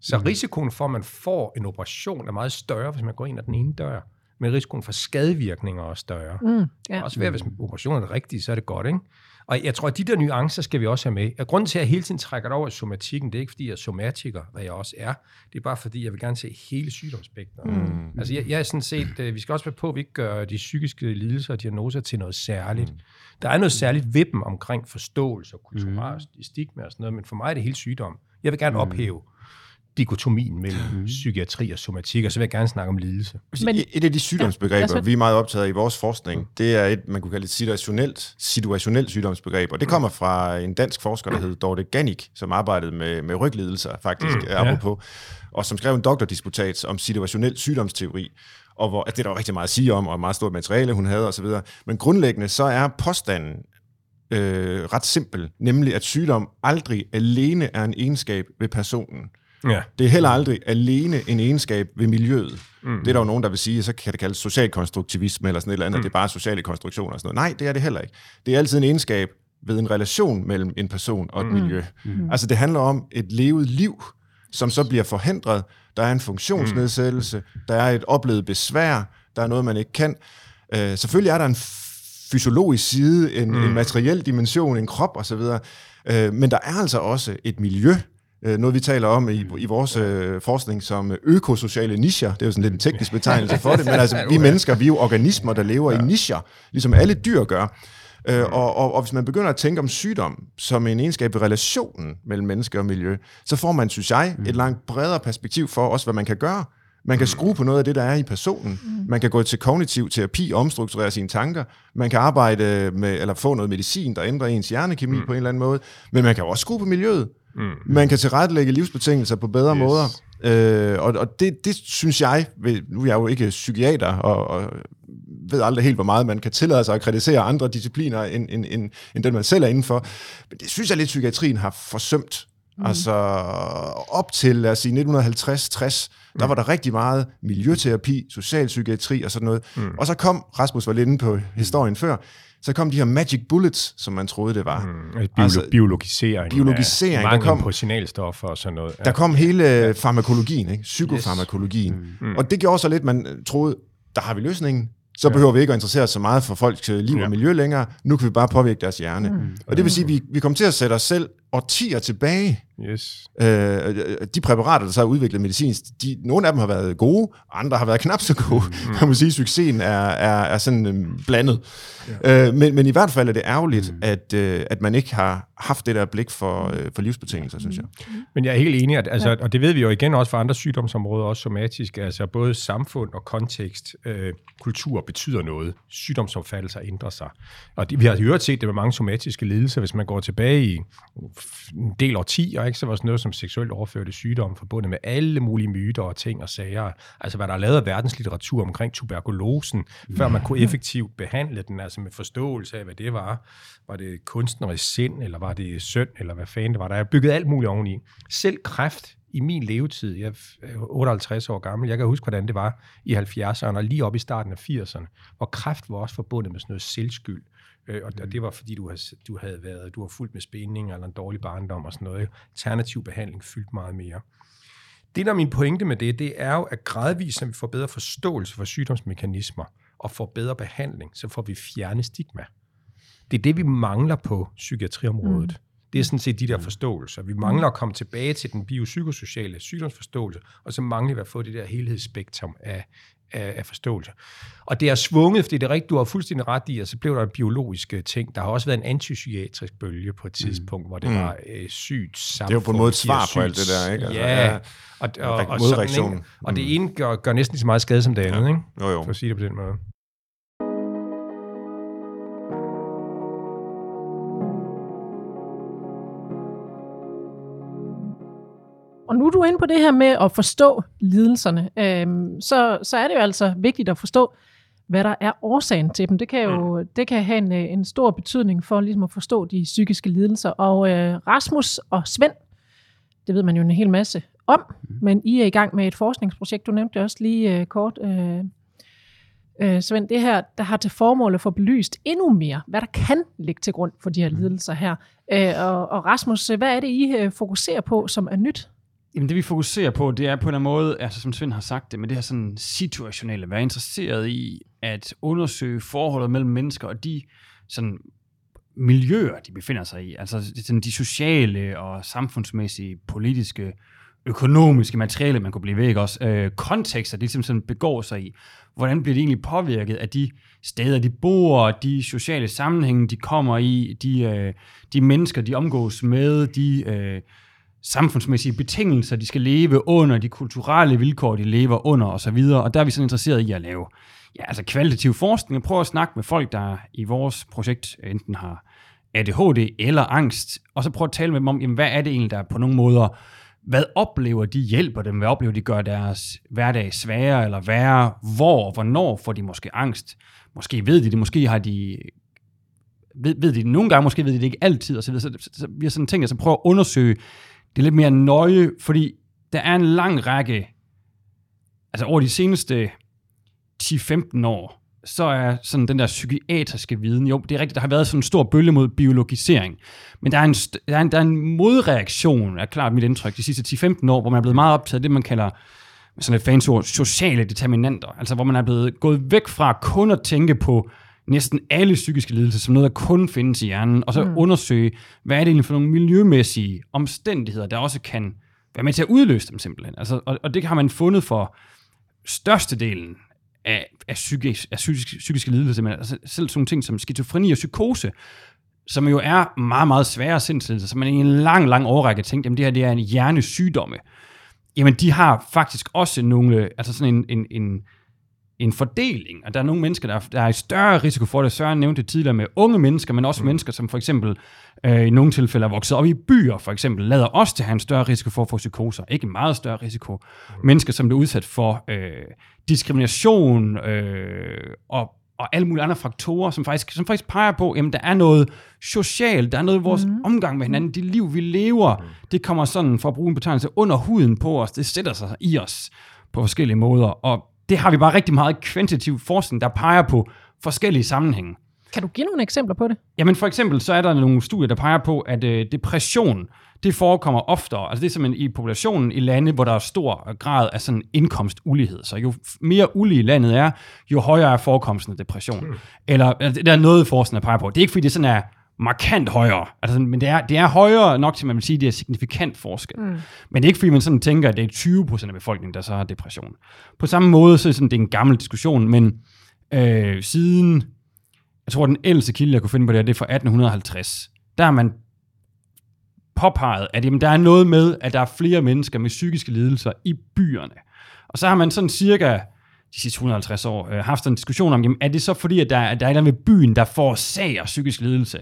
Speaker 2: Så mm. risikoen for, at man får en operation, er meget større, hvis man går ind ad den ene dør. Men risikoen for skadevirkninger er også større.
Speaker 1: Mm,
Speaker 2: Ja.
Speaker 1: ja.
Speaker 2: Også ved, at hvis operationen er rigtig, så er det godt, ikke? Og jeg tror, at de der nuancer skal vi også have med. Og grunden til, at jeg hele tiden trækker det over i somatikken, det er ikke, fordi jeg er somatiker, hvad jeg også er. Det er bare, fordi jeg vil gerne se hele sygdomsspektret. Mm. Altså, jeg, jeg er sådan set, øh, vi skal også være på, at vi ikke gør de psykiske lidelser og diagnoser til noget særligt. Mm. Der er noget særligt ved dem omkring forståelse og kulturel mm. stigma og sådan noget, men for mig er det hele sygdom. Jeg vil gerne mm. ophæve dikotomien mellem mm. psykiatri og somatik, og så vil jeg gerne snakke om lidelse.
Speaker 1: Men-
Speaker 4: Men, et af de sygdomsbegreber,
Speaker 1: Ja,
Speaker 4: vi er meget optaget af i vores forskning, det er et, man kunne kalde et situationelt, situationelt sygdomsbegreb, og det kommer fra en dansk forsker, der hed Dorte Gannik, som arbejdede med, med ryglidelser, faktisk, mm,
Speaker 2: ja.
Speaker 4: apropos, og som skrev en doktordisputat om situationel sygdomsteori, og hvor, at det er der var rigtig meget at sige om, og meget stort materiale, hun havde osv. Men grundlæggende så er påstanden øh, ret simpel, nemlig at sygdom aldrig alene er en egenskab ved personen.
Speaker 2: Ja.
Speaker 4: Det er heller aldrig alene en egenskab ved miljøet. Mm. Det er der jo nogen, der vil sige, så kan det kaldes social konstruktivisme eller sådan et eller andet, mm. det er bare sociale konstruktioner og sådan noget. Nej, det er det heller ikke. Det er altid en egenskab ved en relation mellem en person og et mm. miljø. Mm. Altså det handler om et levet liv, som så bliver forhindret. Der er en funktionsnedsættelse, der er et oplevet besvær, der er noget, man ikke kan. Øh, selvfølgelig er der en fysiologisk side, en, mm. en materiel dimension, en krop osv., øh, men der er altså også et miljø, noget vi taler om i, i vores øh, forskning som økosociale nischer. Det er jo sådan lidt en teknisk betegnelse for det, men altså [LAUGHS] vi mennesker, vi er jo organismer, der lever ja. i nischer, ligesom alle dyr gør. Øh, og, og, og hvis man begynder at tænke om sygdom som en egenskab i relationen mellem menneske og miljø, så får man, synes jeg, et langt bredere perspektiv for også, hvad man kan gøre. Man kan skrue på noget af det, der er i personen. Man kan gå til kognitiv terapi og omstrukturere sine tanker. Man kan arbejde med, eller få noget medicin, der ændrer ens hjernekemi mm. på en eller anden måde. Men man kan også skrue på miljøet. Mm. Man kan tilrettelægge livsbetingelser på bedre yes. måder. Øh, og og det, det synes jeg, nu er jeg jo ikke psykiater, og, og ved aldrig helt, hvor meget man kan tillade sig at kritisere andre discipliner, end, end, end, end den man selv er indenfor. Men det synes jeg lidt, psykiatrien har forsømt. Mm. Altså op til, lad os sige, 1950-60, der var der rigtig meget miljøterapi, socialpsykiatri og sådan noget. Mm. Og så kom, Rasmus var lidt inde på historien før, så kom de her magic bullets, som man troede, det var. Mm.
Speaker 2: Biolo-
Speaker 4: Altså,
Speaker 2: biologisering,
Speaker 4: biologisering,
Speaker 2: af
Speaker 4: der kom-
Speaker 2: på signalstoffer og sådan noget.
Speaker 4: Der kom hele farmakologien, ikke? psykofarmakologien. Yes. Mm. Og det gjorde så lidt, man øh, troede, der har vi løsningen. Så behøver vi ikke at interessere os så meget for folks øh, liv
Speaker 2: Ja.
Speaker 4: og miljø længere. Nu kan vi bare påvirke deres hjerne. Mm. Og det vil sige, at vi, vi kommer til at sætte os selv årtier tilbage.
Speaker 2: Yes.
Speaker 4: Øh, de præparater, der så er udviklet medicinsk, de, nogle af dem har været gode, andre har været knap så gode. Mm. [LAUGHS] Man må sige, at succesen er, er, er sådan øhm, blandet. Ja. Øh, men, men i hvert fald er det ærgerligt, mm. at, øh, at man ikke har haft det der blik for, øh, for livsbetingelser, synes jeg.
Speaker 2: Men jeg er helt enig, at, altså, ja. og det ved vi jo igen også fra andre sygdomsområder, også somatiske, altså både samfund og kontekst, øh, kultur betyder noget. Sygdomsopfattelser ændrer sig. Og det, vi har i øvrigt set det med mange somatiske lidelser, hvis man går tilbage i en del årtier, ikke? så var sådan noget som seksuelt overførte sygdomme forbundet med alle mulige myter og ting og sager. Altså hvad der er lavet af verdenslitteratur omkring tuberkulosen, før man kunne effektivt behandle den, altså med forståelse af, hvad det var. Var det kunstnerisk sind, eller var det synd, eller hvad fanden det var. Der er bygget alt muligt oveni. Selv kræft i min levetid, jeg er 58 år gammel, jeg kan huske, hvordan det var i 70'erne, og lige op i starten af 80'erne, hvor kræft var også forbundet med sådan noget selvskyld. Øh, og, og det var fordi, du havde, du havde været, du var fuldt med spænding eller en dårlig barndom og sådan noget. Alternativ behandling fyldte meget mere. Det, der er min pointe med det, det er jo, at gradvist, som vi får bedre forståelse for sygdomsmekanismer og får bedre behandling, så får vi fjerne stigma. Det er det, vi mangler på psykiatriområdet. Mm. Det er sådan set de der forståelser. Vi mangler at komme tilbage til den biopsykosociale sygdomsforståelse, og så mangler vi at få det der helhedsspektrum af, af, af forståelse. Og det er svunget, fordi det er rigtigt, du har fuldstændig ret i, at så blev der en biologisk øh, ting. Der har også været en antipsykiatrisk bølge på et mm. tidspunkt, mm. hvor det mm. var øh, sygt samfund.
Speaker 4: Det jo på en måde et svar på alt det der, ikke?
Speaker 2: Altså, ja, og, og, og, og, sådan, ikke? og det mm. ene gør, gør næsten så meget skade som det andet, ja. ikke?
Speaker 4: Jo, jo.
Speaker 2: For at sige det på den måde.
Speaker 1: Nu er du inde på det her med at forstå lidelserne, øhm, så, så er det jo altså vigtigt at forstå, hvad der er årsagen til dem. Det kan jo mm. det kan have en, en stor betydning for ligesom at forstå de psykiske lidelser. Og øh, Rasmus og Svend, det ved man jo en hel masse om, mm. men I er i gang med et forskningsprojekt. Du nævnte det også lige øh, kort, øh, øh, Svend. Det her, der har til formål at få belyst endnu mere, hvad der kan ligge til grund for de her mm. lidelser her. Øh, og, og Rasmus, hvad er det, I øh, fokuserer på, som er nyt?
Speaker 3: Jamen det vi fokuserer på, det er på en eller anden måde, altså som Svend har sagt det, men det her sådan situationelle, være interesseret i at undersøge forholdet mellem mennesker og de sådan miljøer, de befinder sig i. Altså sådan de sociale og samfundsmæssige, politiske, økonomiske, materielle, man kunne blive væk også. Øh, kontekster, de ligesom sådan begår sig i. Hvordan bliver de egentlig påvirket af de steder, de bor, de sociale sammenhænge, de kommer i, de, øh, de mennesker, de omgås med, de... Øh, samfundsmæssige betingelser, de skal leve under, de kulturelle vilkår, de lever under osv. Og der er vi sådan interesseret i at lave ja, altså kvalitativ forskning og prøve at snakke med folk, der i vores projekt enten har ADHD eller angst, og så prøve at tale med dem om, jamen, hvad er det egentlig, der på nogle måder, hvad oplever de hjælper dem, hvad oplever de gør deres hverdag sværere eller værre, hvor og hvornår får de måske angst, måske ved de det, måske har de ved, ved de det nogle gange, måske ved de det ikke altid, og så, så, så, så vi har sådan tænkt os at prøve at undersøge det er lidt mere nøje, fordi der er en lang række, altså over de seneste 10-15 år, så er sådan den der psykiatriske viden, jo, det er rigtigt, der har været sådan en stor bølge mod biologisering, men der er en, der er en, der er en modreaktion, er klart mit indtryk, de sidste 10-15 år, hvor man er blevet meget optaget af det, man kalder sådan et fancy ord, sociale determinanter, altså hvor man er blevet gået væk fra kun at tænke på næsten alle psykiske lidelser som noget, der kun findes i hjernen, og så mm. undersøge, hvad er det egentlig for nogle miljømæssige omstændigheder, der også kan være med til at udløse dem simpelthen. Altså, og, og det har man fundet for størstedelen af, af, psykisk, af psykiske, psykiske lidelser, men altså selv sådan nogle ting som skizofreni og psykose, som jo er meget, meget svære sindslidelser, som man i en lang, lang overrække tænkt, jamen det her det er en hjernesygdomme. Jamen de har faktisk også nogle, altså sådan en, en, en en fordeling, og der er nogle mennesker, der, der er i større risiko for det. Søren nævnte det tidligere med unge mennesker, men også mm. mennesker, som for eksempel øh, i nogle tilfælde er vokset op i byer, for eksempel, lader også til at have en større risiko for at få psykoser. Ikke en meget større risiko. Mm. Mennesker, som bliver udsat for øh, diskrimination øh, og og alle mulige andre faktorer, som faktisk, som faktisk peger på, at der er noget socialt, der er noget i vores mm. omgang med hinanden, det liv, vi lever, mm. det kommer sådan, for at bruge en betegnelse, under huden på os, det sætter sig i os på forskellige måder, og det har vi bare rigtig meget kvantitativ forskning, der peger på forskellige sammenhænge.
Speaker 1: Kan du give nogle eksempler på det?
Speaker 3: Jamen for eksempel, så er der nogle studier, der peger på, at øh, depression, det forekommer oftere, altså det er simpelthen i populationen i lande, hvor der er stor grad af sådan indkomstulighed. Så jo mere ulige landet er, jo højere er forekomsten af depression. Hmm. Eller, altså, der er noget forskning, der peger på. Det er ikke fordi, det sådan er markant højere. Altså, men det er, det er højere nok til, at man vil sige, at det er signifikant forskel. Mm. Men det ikke, fordi man sådan tænker, at det er 20 procent af befolkningen, der så har depression. På samme måde, så er sådan, det er en gammel diskussion, men øh, siden, jeg tror, den ældste kilde, jeg kunne finde på det her, det er fra 1850. Der har man påpeget, at jamen, der er noget med, at der er flere mennesker med psykiske lidelser i byerne. Og så har man sådan cirka de sidste 150 år, øh, haft en diskussion om, jamen, er det så fordi, at der, at der er et eller andet ved byen, der forårsager psykisk lidelse?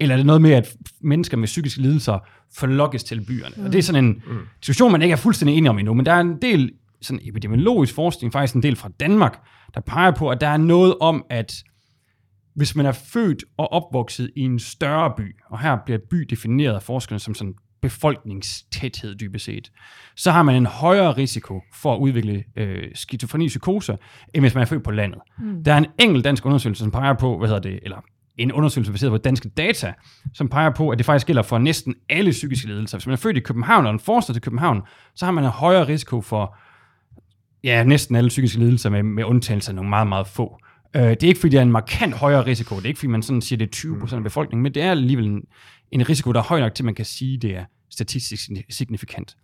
Speaker 3: Eller er det noget med, at mennesker med psykiske lidelser forlokkes til byerne? Mm. Og det er sådan en mm. diskussion, man ikke er fuldstændig enig om endnu, men der er en del sådan epidemiologisk forskning, faktisk en del fra Danmark, der peger på, at der er noget om, at hvis man er født og opvokset i en større by, og her bliver by defineret af forskerne som sådan befolkningstæthed dybest set, så har man en højere risiko for at udvikle øh, skizofreni psykose, end hvis man er født på landet. Mm. Der er en enkelt dansk undersøgelse, som peger på, hvad hedder det, eller en undersøgelse baseret på danske data, som peger på, at det faktisk gælder for næsten alle psykiske lidelser. Hvis man er født i København og en forstad til København, så har man en højere risiko for ja, næsten alle psykiske lidelser, med, med undtagelse af nogle meget, meget få. Øh, det er ikke, fordi der er en markant højere risiko. Det er ikke, fordi man sådan siger, det er 20 procent af befolkningen, men det er alligevel en, en risiko, der er høj nok til, at man kan sige, det er statistisk signifikant.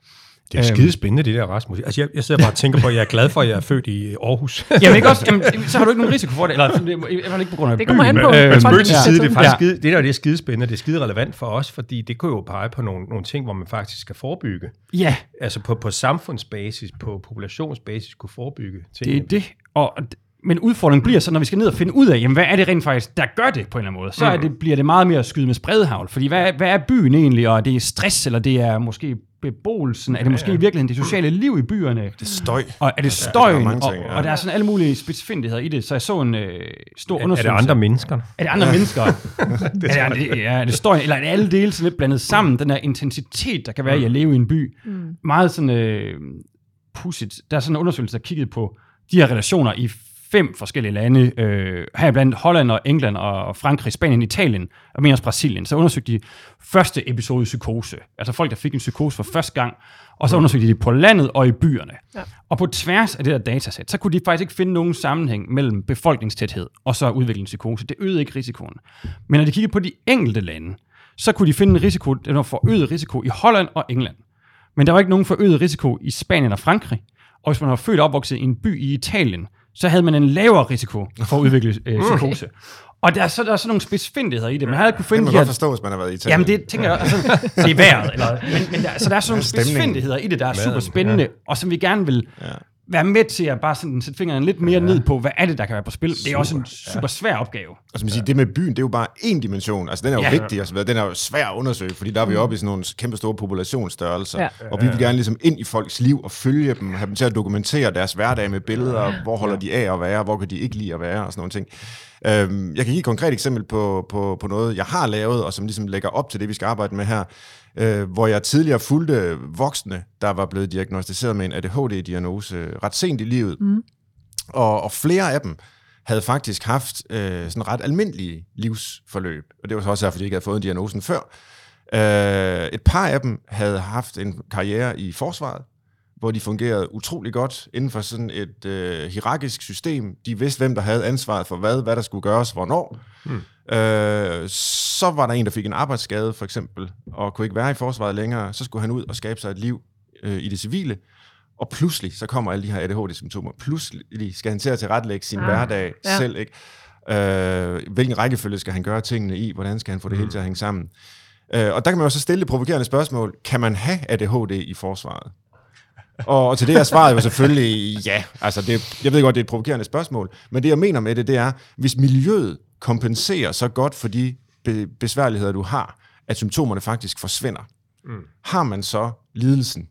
Speaker 2: Det er skide spændende, det der, Rasmus. Altså, jeg, jeg sidder bare og tænker på, at jeg er glad for, at jeg er født i Aarhus. [LAUGHS]
Speaker 3: jamen, ikke også? Jamen, [LAUGHS] så har du ikke nogen risiko for det, eller i hvert fald ikke på grund af
Speaker 1: Det kommer an på.
Speaker 2: Men,
Speaker 1: Øh,
Speaker 2: men til side, det er faktisk
Speaker 3: Ja.
Speaker 2: skide, det der det er skide spændende, det er skide relevant for os, fordi det kunne jo pege på nogle, nogle ting, hvor man faktisk skal forebygge.
Speaker 3: Ja,
Speaker 2: Altså på, på samfundsbasis, på populationsbasis kunne forebygge ting.
Speaker 3: det er det. Og, men udfordringen bliver så, når vi skal ned og finde ud af, jamen, hvad er det rent faktisk, der gør det på en eller anden måde, så er det, bliver det meget mere at skyde med spredhavl. Fordi hvad, er- hvad er byen egentlig, og er det stress, eller det er måske beboelsen, er det måske i virkeligheden det sociale liv i byerne?
Speaker 4: Det er støj.
Speaker 3: Og er det
Speaker 4: er
Speaker 3: støjen,
Speaker 4: mange
Speaker 3: og,
Speaker 4: ting, ja.
Speaker 3: og der er sådan alle mulige specifindigheder i det. Så jeg så en øh, stor
Speaker 2: er, er
Speaker 3: undersøgelse.
Speaker 2: det andre mennesker?
Speaker 3: Er det andre mennesker? [LAUGHS] det er, det, ja, er det støj, eller er det alle dele sådan lidt blandet sammen? Den der intensitet, der kan være i at leve i en by.
Speaker 1: Mm.
Speaker 3: Meget sådan øh, pudsigt. Der er sådan en undersøgelse, der kiggede på de her relationer i fem forskellige lande, øh, her blandt Holland og England og Frankrig, Spanien, Italien og men også Brasilien. Så undersøgte de første episode psykose, altså folk, der fik en psykose for første gang, og så undersøgte de det på landet og i byerne.
Speaker 1: Ja.
Speaker 3: Og på tværs af det der datasæt, så kunne de faktisk ikke finde nogen sammenhæng mellem befolkningstæthed og så udvikling psykose. Det øgede ikke risikoen. Men når de kiggede på de enkelte lande, så kunne de finde en risiko, den var forøget risiko i Holland og England. Men der var ikke nogen forøget risiko i Spanien og Frankrig. Og hvis man var født og opvokset i en by i Italien, så havde man en lavere risiko [LAUGHS] for at udvikle øh, psykose. Og der er, så, der er sådan nogle spidsfindigheder i det. Man havde kunne
Speaker 4: Det
Speaker 3: finde
Speaker 4: kan man
Speaker 3: de her
Speaker 4: godt forstå, hvis man har været i Italien.
Speaker 3: Jamen det tænker jeg, altså, [LAUGHS] det er vejret. Eller, men, men der, så der er sådan nogle
Speaker 4: Stemningen.
Speaker 3: spidsfindigheder i det, der er super spændende, og som vi gerne vil
Speaker 4: Ja.
Speaker 3: Være med til at bare sådan sætte fingeren lidt mere ned på, hvad er det, der kan være på spil. Det er også en super svær opgave.
Speaker 4: Og som man siger, det med byen, det er jo bare en dimension. Altså, den er jo
Speaker 3: Ja.
Speaker 4: ja. vigtig, og så videre. den er jo svær at undersøge, fordi der er vi oppe i sådan nogle kæmpe store populationsstørrelser.
Speaker 1: Ja.
Speaker 4: Ja. Og vi vil gerne ligesom ind i folks liv og følge dem, have dem til at dokumentere deres hverdag med billeder, hvor holder de af at være, hvor kan de ikke lide at være, og sådan nogle ting. Øhm, jeg kan give et konkret eksempel på, på, på noget, jeg har lavet, og som ligesom lægger op til det, vi skal arbejde med her, øh, hvor jeg tidligere fulgte voksne, der var blevet diagnostiseret med en ADHD-diagnose ret sent i livet. Mm. Og, og flere af dem havde faktisk haft øh, sådan ret almindelige livsforløb. Og det var så også derfor, de ikke havde fået diagnosen før. Øh, et par af dem havde haft en karriere i forsvaret, hvor de fungerede utrolig godt inden for sådan et øh, hierarkisk system. De vidste, hvem der havde ansvaret for hvad, hvad der skulle gøres, hvornår. Hmm. Øh, så var der en, der fik en arbejdsskade, for eksempel, og kunne ikke være i forsvaret længere. Så skulle han ud og skabe sig et liv øh, i det civile. Og pludselig, så kommer alle de her ADHD-symptomer. Pludselig skal han til at tilrettelægge sin
Speaker 1: Ah,
Speaker 4: hverdag
Speaker 1: ja.
Speaker 4: selv. Ikke? Øh, hvilken rækkefølge skal han gøre tingene i? Hvordan skal han få det hele til at hænge sammen? Øh, og der kan man jo så stille det provokerende spørgsmål. Kan man have ADHD i forsvaret? Og, og til det er svaret jo selvfølgelig ja. Altså det, jeg ved godt, det er et provokerende spørgsmål. Men det, jeg mener med det, det er, hvis miljøet kompenserer så godt for de be- besværligheder, du har, at symptomerne faktisk forsvinder, mm. har man så lidelsen?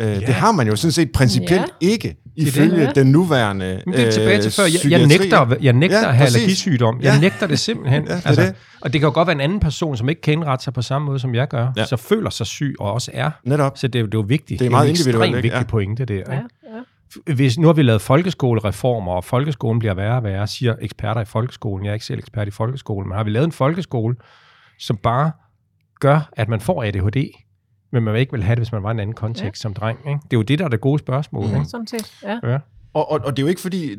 Speaker 4: Øh, Det har man jo sådan set principielt
Speaker 1: Ja.
Speaker 4: ikke, ifølge
Speaker 1: Ja.
Speaker 4: den nuværende
Speaker 2: Men det er tilbage til
Speaker 4: øh,
Speaker 2: før. Jeg, jeg nægter, jeg nægter
Speaker 4: Ja,
Speaker 2: at have
Speaker 4: præcis.
Speaker 2: allergisygdom. Jeg
Speaker 4: Ja.
Speaker 2: nægter det simpelthen. [LAUGHS]
Speaker 4: Ja, det er det.
Speaker 2: Og det kan jo godt være en anden person, som ikke kan indrette sig på samme måde, som jeg gør,
Speaker 4: Ja.
Speaker 2: så føler sig syg og også er.
Speaker 4: Netop.
Speaker 2: Så det, er jo- det er jo vigtigt.
Speaker 4: Det er meget
Speaker 2: en
Speaker 4: individuelt,
Speaker 2: ekstremt
Speaker 4: ikke?
Speaker 2: vigtig
Speaker 4: Ja.
Speaker 2: pointe, det
Speaker 1: ja.
Speaker 2: ja. Hvis, nu har vi lavet folkeskolereformer, og folkeskolen bliver værre og værre, siger eksperter i folkeskolen. Jeg er ikke selv ekspert i folkeskolen, men har vi lavet en folkeskole, som bare gør, at man får ADHD, men man ikke vil have det, hvis man var i en anden kontekst ja. som dreng. Ikke? Det er jo det, der er det gode spørgsmål. Mm. Ikke?
Speaker 1: Sådan set, ja.
Speaker 2: Ja.
Speaker 4: Og, og, og det er jo ikke fordi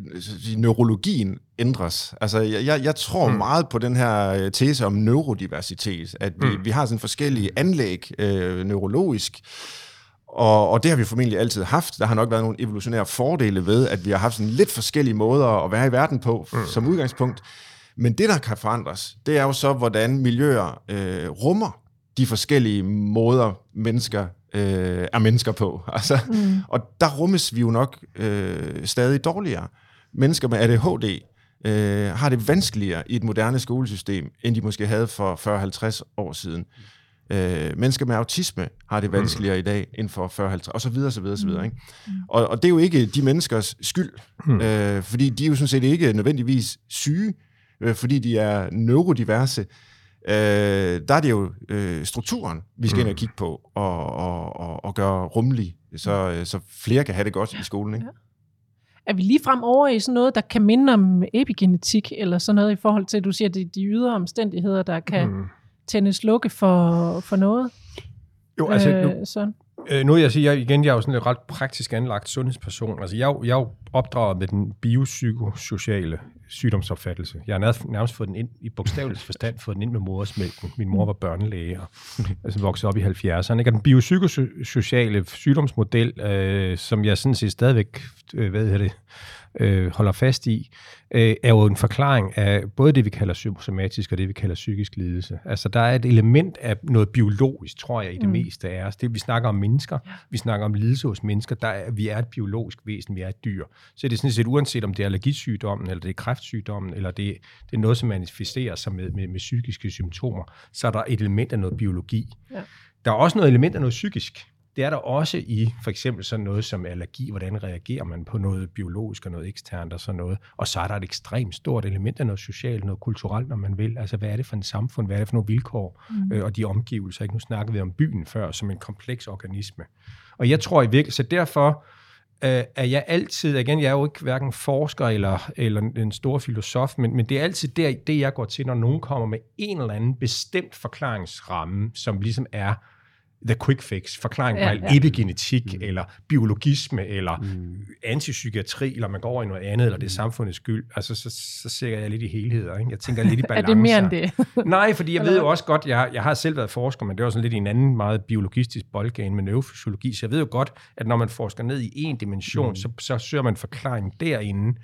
Speaker 4: neurologien ændres. Altså, jeg, jeg, jeg tror mm. meget på den her øh, tese om neurodiversitet, at vi, mm. vi har sådan forskellige anlæg øh, neurologisk, og, og det har vi formentlig altid haft. Der har nok været nogle evolutionære fordele ved, at vi har haft sådan lidt forskellige måder at være i verden på mm. som udgangspunkt. Men det, der kan forandres, det er jo så, hvordan miljøer øh, rummer de forskellige måder, mennesker øh, er mennesker på. [LAUGHS] Altså, mm. Og der rummes vi jo nok øh, stadig dårligere. mennesker med ADHD øh, har det vanskeligere i et moderne skolesystem, end de måske havde for 40-50 år siden. Øh, mennesker med autisme har det vanskeligere i dag end for 40-50, og så videre, så videre, så videre. Ikke? Og, og det er jo ikke de menneskers skyld, øh, fordi de er jo sådan set ikke nødvendigvis syge, øh, fordi de er neurodiverse. Øh, der er det jo øh, strukturen, vi skal ind og kigge på, og, og, og, og gøre rummelig, så, øh, så flere kan have det godt i skolen. Ikke?
Speaker 1: Er vi lige frem over i sådan noget, der kan minde om epigenetik, eller sådan noget i forhold til, at du siger, at det er de ydre omstændigheder, der kan mm. Tænde slukke for, for noget?
Speaker 2: Jo, altså, nu,
Speaker 1: øh, sådan.
Speaker 2: Øh, nu vil jeg sige, jeg, igen, jeg er jo sådan en ret praktisk anlagt sundhedsperson. Altså, jeg, jeg er jo opdraget med den biopsykosociale sygdomsopfattelse. Jeg har nærmest fået den ind, i bogstavelig [LAUGHS] forstand, fået den ind med modersmælken. Min mor var børnelæge, og [LAUGHS] altså, voksede op i 70'erne. Ikke? Og den biopsykosociale sygdomsmodel, øh, som jeg sådan set stadigvæk, øh, hvad hedder det, øh, holder fast i, øh, er jo en forklaring af både det, vi kalder psykosomatisk og det, vi kalder psykisk lidelse. Altså, der er et element af noget biologisk, tror jeg, i det mm. meste af os. Det, vi snakker om mennesker, ja. vi snakker om lidelse hos mennesker, der er, vi er et biologisk væsen, vi er et dyr. Så det er sådan set uanset, om det er allergisygdommen, eller det er kræftsygdommen, eller det, det er noget, som manifesterer sig med, med, med psykiske symptomer, så er der et element af noget biologi. Ja. Der er også noget element af noget psykisk. Det er der også i for eksempel sådan noget som allergi, hvordan reagerer man på noget biologisk og noget eksternt og sådan noget. Og så er der et ekstremt stort element af noget socialt, noget kulturelt, når man vil. Altså hvad er det for en samfund, hvad er det for nogle vilkår mm. øh, og de omgivelser. Ikke? Nu snakkede vi om byen før som en kompleks organisme. Og jeg tror i virkeligheden, så derfor øh, er jeg altid, igen, jeg er jo ikke hverken forsker eller, eller en stor filosof, men, men det er altid det, det, jeg går til, når nogen kommer med en eller anden bestemt forklaringsramme, som ligesom er the quick fix, forklaring på ja, ja. epigenetik, mm. eller biologisme, eller mm. antipsykiatri, eller man går over i noget andet, eller det er mm. samfundets skyld, altså så, så ser jeg lidt i helheder. Ikke? Jeg tænker lidt i balance. [LAUGHS]
Speaker 1: er det mere end det?
Speaker 2: Nej, fordi jeg ved jo også godt, jeg, jeg har selv været forsker, men det var sådan lidt i en anden meget biologistisk boldgane med neurofysiologi, så jeg ved jo godt, at når man forsker ned i en dimension, mm. så, så søger man forklaring derinde.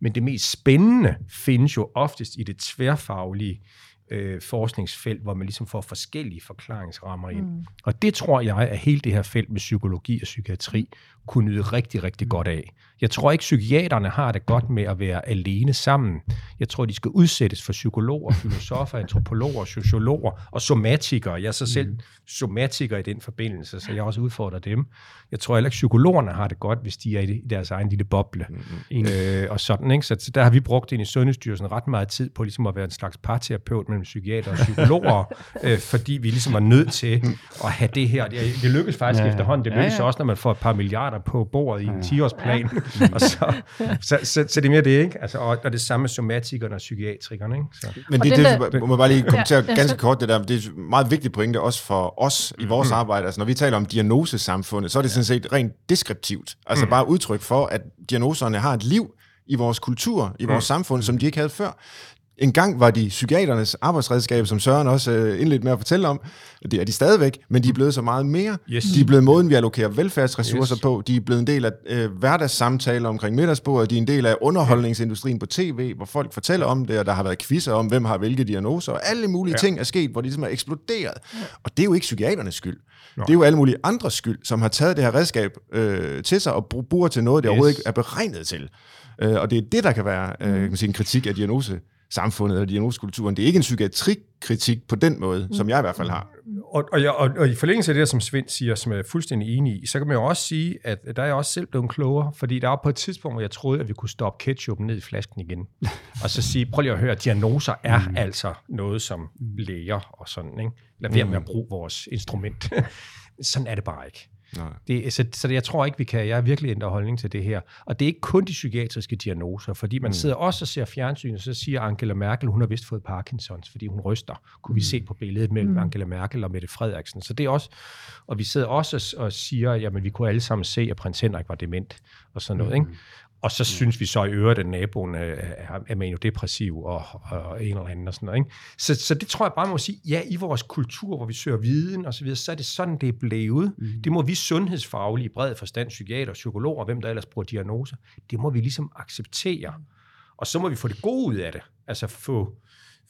Speaker 2: Men det mest spændende findes jo oftest i det tværfaglige, øh, forskningsfelt, hvor man ligesom får forskellige forklaringsrammer ind. Mm. Og det tror jeg, at hele det her felt med psykologi og psykiatri kunne nyde rigtig, rigtig godt af. Jeg tror ikke, psykiaterne har det godt med at være alene sammen. Jeg tror, de skal udsættes for psykologer, [LAUGHS] filosofer, antropologer, sociologer og somatikere. Jeg er så selv mm. somatiker i den forbindelse, så jeg også udfordrer dem. Jeg tror heller ikke, psykologerne har det godt, hvis de er i deres egen lille boble. Mm. Øh, og sådan, ikke? Så, der har vi brugt ind i Sundhedsstyrelsen ret meget tid på ligesom at være en slags parterapeut mellem psykiater og psykologer, [LAUGHS] øh, fordi vi ligesom var nødt til at have det her. Det, det lykkedes faktisk ja, efterhånden. Det lykkedes ja, ja. også, når man får et par milliarder på bordet i en 10-årsplan. Ja. [LAUGHS] og så, så, så, så, det er mere det, ikke? Altså, og, og det samme med somatikerne og psykiatrikerne. Ikke? Så.
Speaker 4: Men det, det, det, må man bare lige kommentere ja, ganske kort, det der. Det er et meget vigtigt pointe også for os i vores mm. arbejde. Altså, når vi taler om diagnosesamfundet, så er det sådan set rent deskriptivt. Altså mm. bare udtryk for, at diagnoserne har et liv, i vores kultur, i vores mm. samfund, som de ikke havde før. En gang var de psykiaternes arbejdsredskab, som Søren også øh, indledte med at fortælle om. Det er de stadigvæk, men de er blevet så meget mere. Yes. De er blevet måden, vi allokerer velfærdsressourcer yes. på. De er blevet en del af øh, hverdagssamtaler omkring middagsbordet. De er en del af underholdningsindustrien på tv, hvor folk fortæller om det, og der har været quizzer om, hvem har hvilke diagnoser, og alle mulige ja. ting er sket, hvor de ligesom er eksploderet. Ja. Og det er jo ikke psykiaternes skyld. Nå. Det er jo alle mulige andres skyld, som har taget det her redskab øh, til sig og bruger til noget, det yes. overhovedet ikke er beregnet til. Øh, og det er det, der kan være øh, kan man sige, en kritik af diagnose samfundet og diagnosekulturen. Det er ikke en psykiatrikritik på den måde, mm. som jeg i hvert fald har.
Speaker 2: Og, og, og, og i forlængelse af det, som Svend siger, som jeg er fuldstændig enig i, så kan man jo også sige, at der er jeg også selv blevet klogere, fordi der var på et tidspunkt, hvor jeg troede, at vi kunne stoppe ketchup ned i flasken igen, [LAUGHS] og så sige, prøv lige at høre, at diagnoser er mm. altså noget, som læger og sådan, ikke? Lad være med at bruge vores instrument. [LAUGHS] sådan er det bare ikke. Nej. Det, så, så jeg tror ikke, vi kan. Jeg er virkelig ændret holdning til det her. Og det er ikke kun de psykiatriske diagnoser, fordi man mm. sidder også og ser fjernsyn, og så siger Angela Merkel, hun har vist fået Parkinsons, fordi hun ryster. Kunne mm. vi se på billedet mellem mm. Angela Merkel og Mette Frederiksen. Så det er også, og vi sidder også og, og siger, jamen vi kunne alle sammen se, at prins Henrik var dement, og sådan noget. Mm. Ikke? Og så synes vi så i øvrigt, at naboen er, er manodepressiv og, og en eller anden og sådan noget. Ikke? Så, så det tror jeg bare må sige, ja, i vores kultur, hvor vi søger viden og så videre, så er det sådan, det er blevet. Mm. Det må vi sundhedsfaglige, bred forstand, psykiater, psykologer, hvem der ellers bruger diagnoser, det må vi ligesom acceptere. Og så må vi få det gode ud af det. Altså få,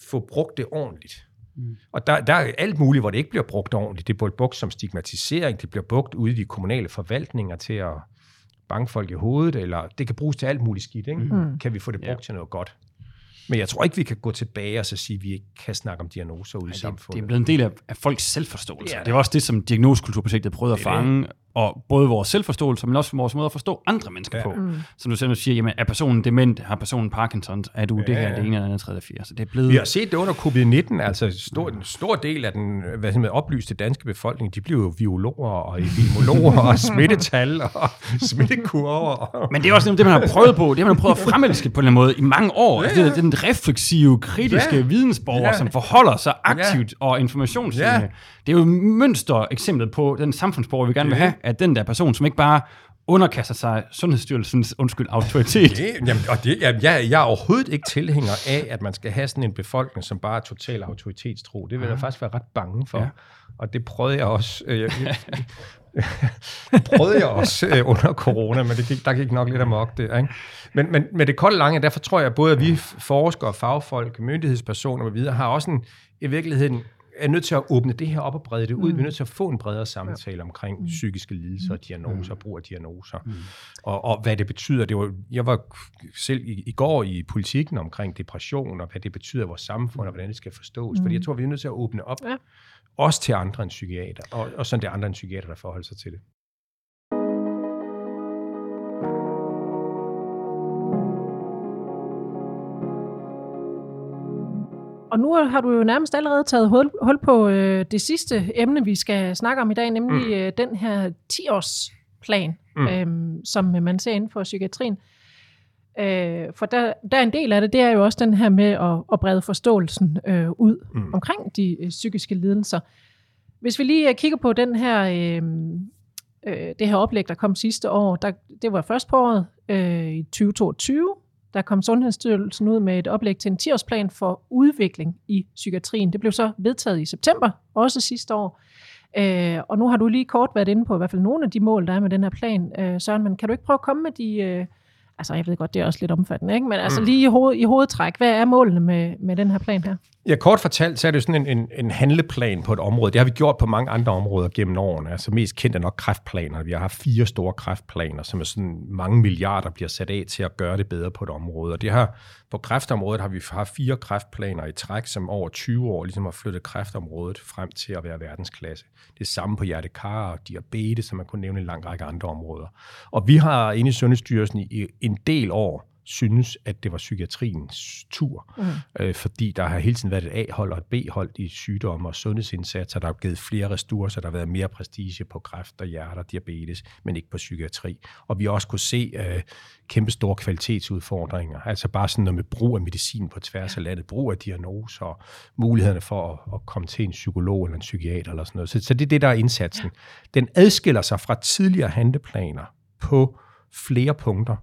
Speaker 2: få brugt det ordentligt. Mm. Og der, der er alt muligt, hvor det ikke bliver brugt ordentligt. Det bliver brugt som stigmatisering, det bliver brugt ude i de kommunale forvaltninger til at banke folk i hovedet, eller det kan bruges til alt muligt skidt. Ikke?
Speaker 1: Mm.
Speaker 2: Kan vi få det brugt
Speaker 3: Ja.
Speaker 2: til noget godt? Men jeg tror ikke, vi kan gå tilbage og så sige, at vi ikke kan snakke om diagnoser ude i
Speaker 3: det,
Speaker 2: samfundet.
Speaker 3: det er blevet en del af, af folks selvforståelse.
Speaker 2: Ja,
Speaker 3: Ja, det var også det, som diagnosekulturprojektet prøvede at
Speaker 2: Det er det.
Speaker 3: Og både vores selvforståelse, men også vores måde at forstå andre mennesker
Speaker 2: Ja.
Speaker 3: på.
Speaker 1: Mm.
Speaker 3: Som du selv siger, jamen, er personen dement, har personen Parkinson, er du ja, det her,
Speaker 2: ja.
Speaker 3: det ene eller andet, tredje, fjerde. Så det er blevet...
Speaker 2: Vi har set det under covid-19, altså stor, en stor del af den hvad hedder, oplyste danske befolkning, de blev jo biologer og epidemiologer og [LAUGHS] smittetal og smittekurver.
Speaker 3: Men det er også det, man har prøvet på. Det har man prøvet at fremelske på en eller anden måde i mange år. Ja, ja. Det er den refleksive, kritiske
Speaker 2: Ja.
Speaker 3: vidensborger,
Speaker 2: Ja.
Speaker 3: som forholder sig aktivt ja. og informationssøgende.
Speaker 2: Ja.
Speaker 3: Det er jo et mønster eksemplet på den samfundsborger, vi gerne vil have, at den der person, som ikke bare underkaster sig Sundhedsstyrelsens undskyld autoritet.
Speaker 2: det, jamen, og det, jamen, jeg, jeg er overhovedet ikke tilhænger af, at man skal have sådan en befolkning, som bare er total autoritetstro. Det vil jeg faktisk være ret bange for. Ja.
Speaker 3: Ja.
Speaker 2: Og det prøvede jeg også. Øh, jeg, [LAUGHS] prøvede jeg også øh, under corona, men det gik, der gik nok lidt amok det. Ikke? Men, men med det kolde lange, derfor tror jeg, at både at vi forskere, fagfolk, myndighedspersoner og videre, har også en, i virkeligheden er nødt til at åbne det her op og brede det ud. Mm. Vi er nødt til at få en bredere samtale omkring mm. psykiske lidelser, diagnoser, brug af diagnoser, mm. og, og hvad det betyder. Det var, jeg var selv i, i går i politikken omkring depression, og hvad det betyder i vores samfund, og hvordan det skal forstås. Mm. Fordi jeg tror, vi er nødt til at åbne op,
Speaker 1: Ja.
Speaker 2: også til andre end psykiater, og, og sådan det er andre end psykiater, der forholder sig til det.
Speaker 1: Og nu har du jo nærmest allerede taget hul, hul på øh, det sidste emne, vi skal snakke om i dag, nemlig mm. øh, den her 10-årsplan,
Speaker 2: Mm.
Speaker 1: øhm, som man ser inden for psykiatrien. Øh, for der, der er en del af det, det er jo også den her med at, at brede forståelsen øh, ud
Speaker 2: mm.
Speaker 1: omkring de øh, psykiske lidelser. Hvis vi lige øh, kigger på den her, øh, øh, det her oplæg, der kom sidste år, der, det var først på året øh, i 2022, der kom Sundhedsstyrelsen ud med et oplæg til en 10-årsplan for udvikling i psykiatrien. Det blev så vedtaget i september, også sidste år. Øh, og nu har du lige kort været inde på i hvert fald nogle af de mål, der er med den her plan. Øh, Søren, men kan du ikke prøve at komme med de... Øh, altså, jeg ved godt, det er også lidt omfattende, ikke? men altså
Speaker 2: Mm.
Speaker 1: lige i, hoved, i hovedtræk, hvad er målene med, med den her plan her?
Speaker 2: Ja, kort fortalt, så er det jo sådan en, en, en handleplan på et område. Det har vi gjort på mange andre områder gennem årene. Altså mest kendt er nok kræftplaner. Vi har haft fire store kræftplaner, som er sådan mange milliarder bliver sat af til at gøre det bedre på et område. Og det har, på kræftområdet har vi haft fire kræftplaner i træk, som over 20 år ligesom har flyttet kræftområdet frem til at være verdensklasse. Det samme på hjertekar og diabetes, som man kunne nævne en lang række andre områder. Og vi har inde i Sundhedsstyrelsen i en del år synes, at det var psykiatriens tur, mm. øh, fordi der har hele tiden været et A-hold og et B-hold i sygdomme og sundhedsindsatser. Der har givet flere ressourcer, der har været mere prestige på kræft og hjerte og diabetes, men ikke på psykiatri. Og vi har også kunne se øh, kæmpe store kvalitetsudfordringer, altså bare sådan noget med brug af medicin på tværs af landet, brug af diagnoser, og mulighederne for at, at komme til en psykolog eller en psykiater eller sådan noget. Så, så det er det, der er indsatsen. Den adskiller sig fra tidligere handleplaner på flere punkter.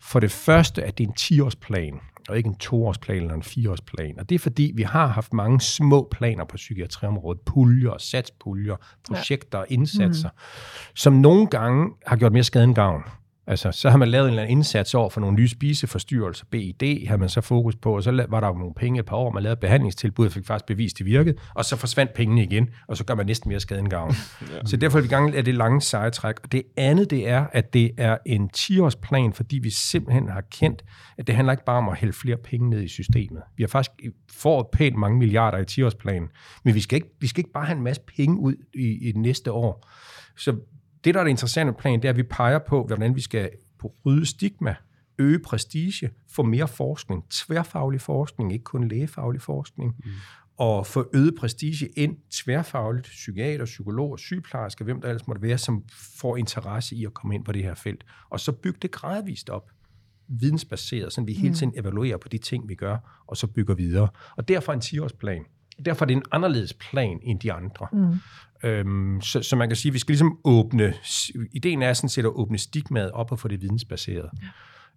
Speaker 2: For det første, at det er en 10-årsplan, og ikke en toårsplan eller en fireårsplan. Og det er fordi, vi har haft mange små planer på psykiatriområdet, puljer, satspuljer, projekter og indsatser, mm. som nogle gange har gjort mere skade end gavn. Altså, så har man lavet en eller anden indsats over for nogle nye spiseforstyrrelser, BID, har man så fokus på, og så var der jo nogle penge et par år, man lavede behandlingstilbud, og fik faktisk bevist, det virkede, og så forsvandt pengene igen, og så gør man næsten mere skade end gavn. [LAUGHS] ja. Så derfor er vi i gang af det lange seje træk. Og det andet, det er, at det er en 10-årsplan, fordi vi simpelthen har kendt, at det handler ikke bare om at hælde flere penge ned i systemet. Vi har faktisk fået pænt mange milliarder i 10-årsplanen, men vi skal, ikke, vi skal ikke bare have en masse penge ud i, i det næste år. Så det, der er det interessante plan, det er, at vi peger på, hvordan vi skal rydde stigma, øge prestige, få mere forskning, tværfaglig forskning, ikke kun lægefaglig forskning, mm. og få øget prestige ind tværfagligt, psykiater, psykologer, sygeplejersker, hvem der ellers måtte være, som får interesse i at komme ind på det her felt. Og så bygge det gradvist op, vidensbaseret, så vi hele tiden evaluerer på de ting, vi gør, og så bygger videre. Og derfor en 10-årsplan. Derfor er det en anderledes plan end de andre. Mm. Øhm, så, så man kan sige, at vi skal ligesom åbne, ideen er sådan set at åbne stigmaet op og få det vidensbaseret.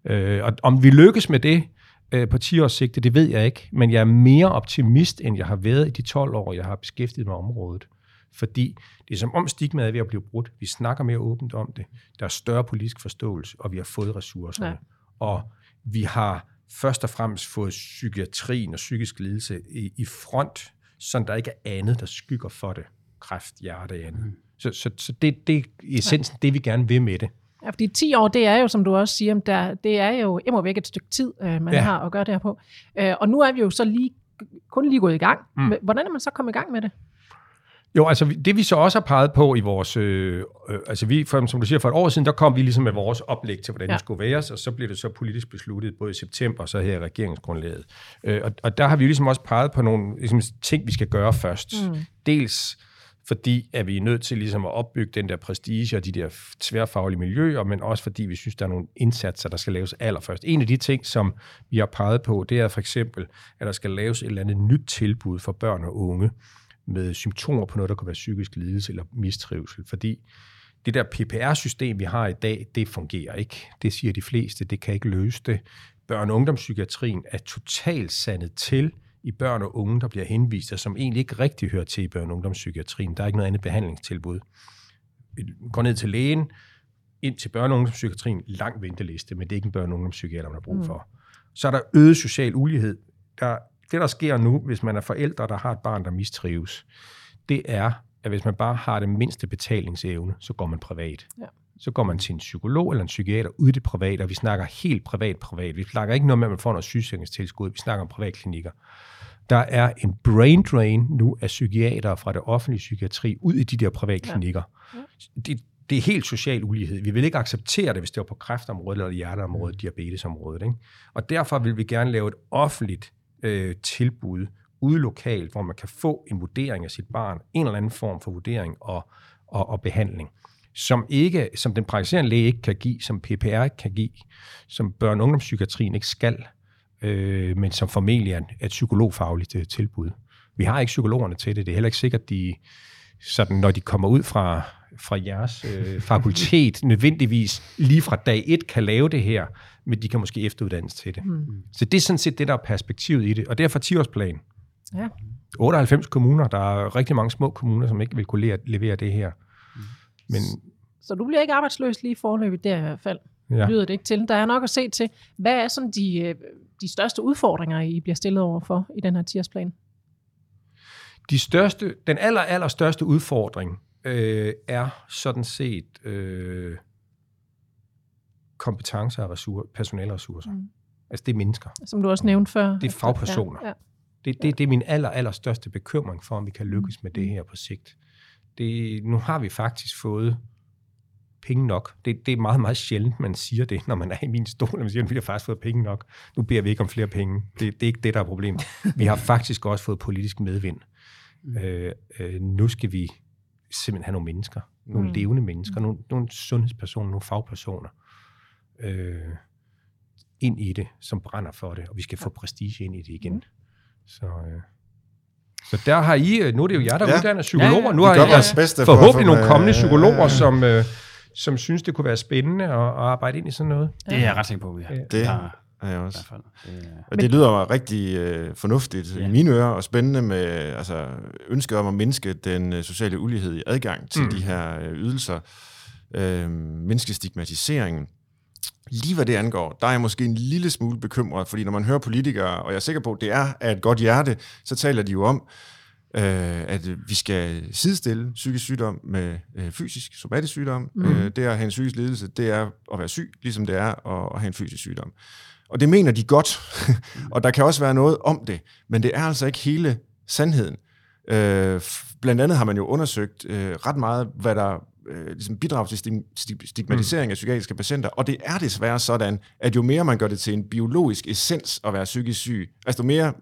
Speaker 2: Ja. Øh, og om vi lykkes med det øh, på 10 års sigte, det ved jeg ikke, men jeg er mere optimist, end jeg har været i de 12 år, jeg har beskæftiget mig med området. Fordi det er som om stigmaet er ved at blive brudt. Vi snakker mere åbent om det. Der er større politisk forståelse, og vi har fået ressourcerne. Ja. Og vi har først og fremmest fået psykiatrien og psykisk lidelse i, i front, så der ikke er andet, der skygger for det. Kræft, hjerte andet. Mm. Så, så, så det, det er i essensen det, vi gerne vil med det.
Speaker 1: Ja, fordi 10 år, det er jo, som du også siger, der, det er jo immer væk et stykke tid, øh, man
Speaker 2: Ja.
Speaker 1: har at gøre det her på. Øh, og nu er vi jo så lige, kun lige gået i gang.
Speaker 2: Mm.
Speaker 1: Hvordan er man så kommet i gang med det?
Speaker 2: Jo, altså det vi så også har peget på i vores, øh, øh, altså vi, for, som du siger, for et år siden, der kom vi ligesom med vores oplæg til, hvordan. Ja. det skulle være, og så blev det så politisk besluttet, både i september og så her i regeringsgrundlaget. Øh, og, og der har vi jo ligesom også peget på nogle ligesom, ting, vi skal gøre først. Mm. Dels fordi at vi er nødt til ligesom at opbygge den der prestige og de der tværfaglige miljøer, men også fordi vi synes, der er nogle indsatser, der skal laves allerførst. En af de ting, som vi har peget på, det er for eksempel, at der skal laves et eller andet nyt tilbud for børn og unge, med symptomer på noget, der kan være psykisk lidelse eller mistrivsel, fordi det der PPR-system, vi har i dag, det fungerer ikke. Det siger de fleste, det kan ikke løse det. Børn- og ungdomspsykiatrien er totalt sandet til i børn og unge, der bliver henvist, og som egentlig ikke rigtig hører til i børn- og ungdomspsykiatrien. Der er ikke noget andet behandlingstilbud. Vi går ned til lægen, ind til børne- og ungdomspsykiatrien, lang venteliste, men det er ikke en børne- og ungdomspsykiater, man har brug for. Så er der øget social ulighed. Der, det, der sker nu, hvis man er forældre, der har et barn, der mistrives, det er, at hvis man bare har det mindste betalingsevne, så går man privat.
Speaker 1: Ja.
Speaker 2: Så går man til en psykolog eller en psykiater ude i det private, og vi snakker helt privat-privat. Vi snakker ikke noget med, at man får noget sygesikringstilskud. Vi snakker om privatklinikker. Der er en brain drain nu af psykiatere fra det offentlige psykiatri ud i de der privatklinikker. Ja. Ja. Det, det er helt social ulighed. Vi vil ikke acceptere det, hvis det var på kræftområdet eller hjerteområdet, diabetesområdet. Ikke? Og derfor vil vi gerne lave et offentligt øh, tilbud ude lokalt, hvor man kan få en vurdering af sit barn, en eller anden form for vurdering og, og, og behandling, som ikke, som den praktiserende læge ikke kan give, som PPR ikke kan give, som børne- og ungdomspsykiatrien ikke skal, øh, men som formentlig er et, psykologfagligt øh, tilbud. Vi har ikke psykologerne til det. Det er heller ikke sikkert, de, sådan, når de kommer ud fra, fra jeres øh, [LAUGHS] fakultet, nødvendigvis lige fra dag et kan lave det her, men de kan måske efteruddannes til det. Mm. Så det er sådan set det, der er perspektivet i det. Og derfor 10-årsplan.
Speaker 1: Ja.
Speaker 2: 98 kommuner, der er rigtig mange små kommuner, som ikke vil kunne levere, levere det her. Men
Speaker 1: Så du bliver ikke arbejdsløs lige forløbet der i hvert fald.
Speaker 2: ja.
Speaker 1: Lyder det ikke til. Der er nok at se til. Hvad er sådan de, øh, de største udfordringer, I bliver stillet over for i den her 10-årsplan?
Speaker 2: De største, den aller, aller største udfordring øh, er sådan set øh, kompetencer og ressourcer, personalressourcer. Mm.
Speaker 1: Mm.
Speaker 2: Altså det er mennesker.
Speaker 1: Som du også nævnte før.
Speaker 2: Det er fagpersoner.
Speaker 1: Ja, ja.
Speaker 2: Det, det, det er min aller, aller største bekymring for, om vi kan lykkes med det her på sigt. Det, nu har vi faktisk fået penge nok. Det, det er meget, meget sjældent, man siger det, når man er i min stol, og man siger, at vi har faktisk fået penge nok. Nu beder vi ikke om flere penge. Det, det er ikke det, der er problemet. Vi har faktisk også fået politisk medvind. Øh, øh, nu skal vi simpelthen have nogle mennesker. Nogle
Speaker 1: Mm.
Speaker 2: levende mennesker. Nogle, nogle sundhedspersoner, nogle fagpersoner. Øh, ind i det, som brænder for det, og vi skal få prestige ind i det igen. Så, øh, så der har I, øh, nu er det jo jer, der
Speaker 4: Ja.
Speaker 2: uddanner psykologer,
Speaker 3: Ja, ja.
Speaker 2: nu har I
Speaker 4: bedste for at
Speaker 2: forhåbentlig
Speaker 4: få
Speaker 2: nogle kommende
Speaker 4: øh,
Speaker 2: psykologer, som, øh, som synes, det kunne være spændende at, at arbejde ind i sådan noget.
Speaker 3: Det er jeg ret sikker på, vi har.
Speaker 2: Ja.
Speaker 4: Det er jeg
Speaker 3: i
Speaker 4: også.
Speaker 3: hvert fald. Det er-
Speaker 4: Og det lyder rigtig øh, fornuftigt
Speaker 3: Ja.
Speaker 4: i mine ører, og spændende med altså, ønsket om at mindske den øh, sociale ulighed i adgang til
Speaker 2: Mm.
Speaker 4: mm. de her øh, ydelser, øh, mindske stigmatiseringen. Lige hvad det angår, der er jeg måske en lille smule bekymret, fordi når man hører politikere, og jeg er sikker på, at det er af et godt hjerte, så taler de jo om, øh, at vi skal sidestille psykisk sygdom med øh, fysisk, somatisk sygdom. Mm. Øh, det at have en psykisk lidelse, det er at være syg, ligesom det er at, at have en fysisk sygdom. Og det mener de godt, [LAUGHS] og der kan også være noget om det, men det er altså ikke hele sandheden. Øh, blandt andet har man jo undersøgt øh, ret meget, hvad der øh, ligesom bidrager til stig- stig- stigmatisering mm. af psykiatriske patienter, og det er desværre sådan, at jo mere man gør det til en biologisk essens at være psykisk syg, altså jo mere,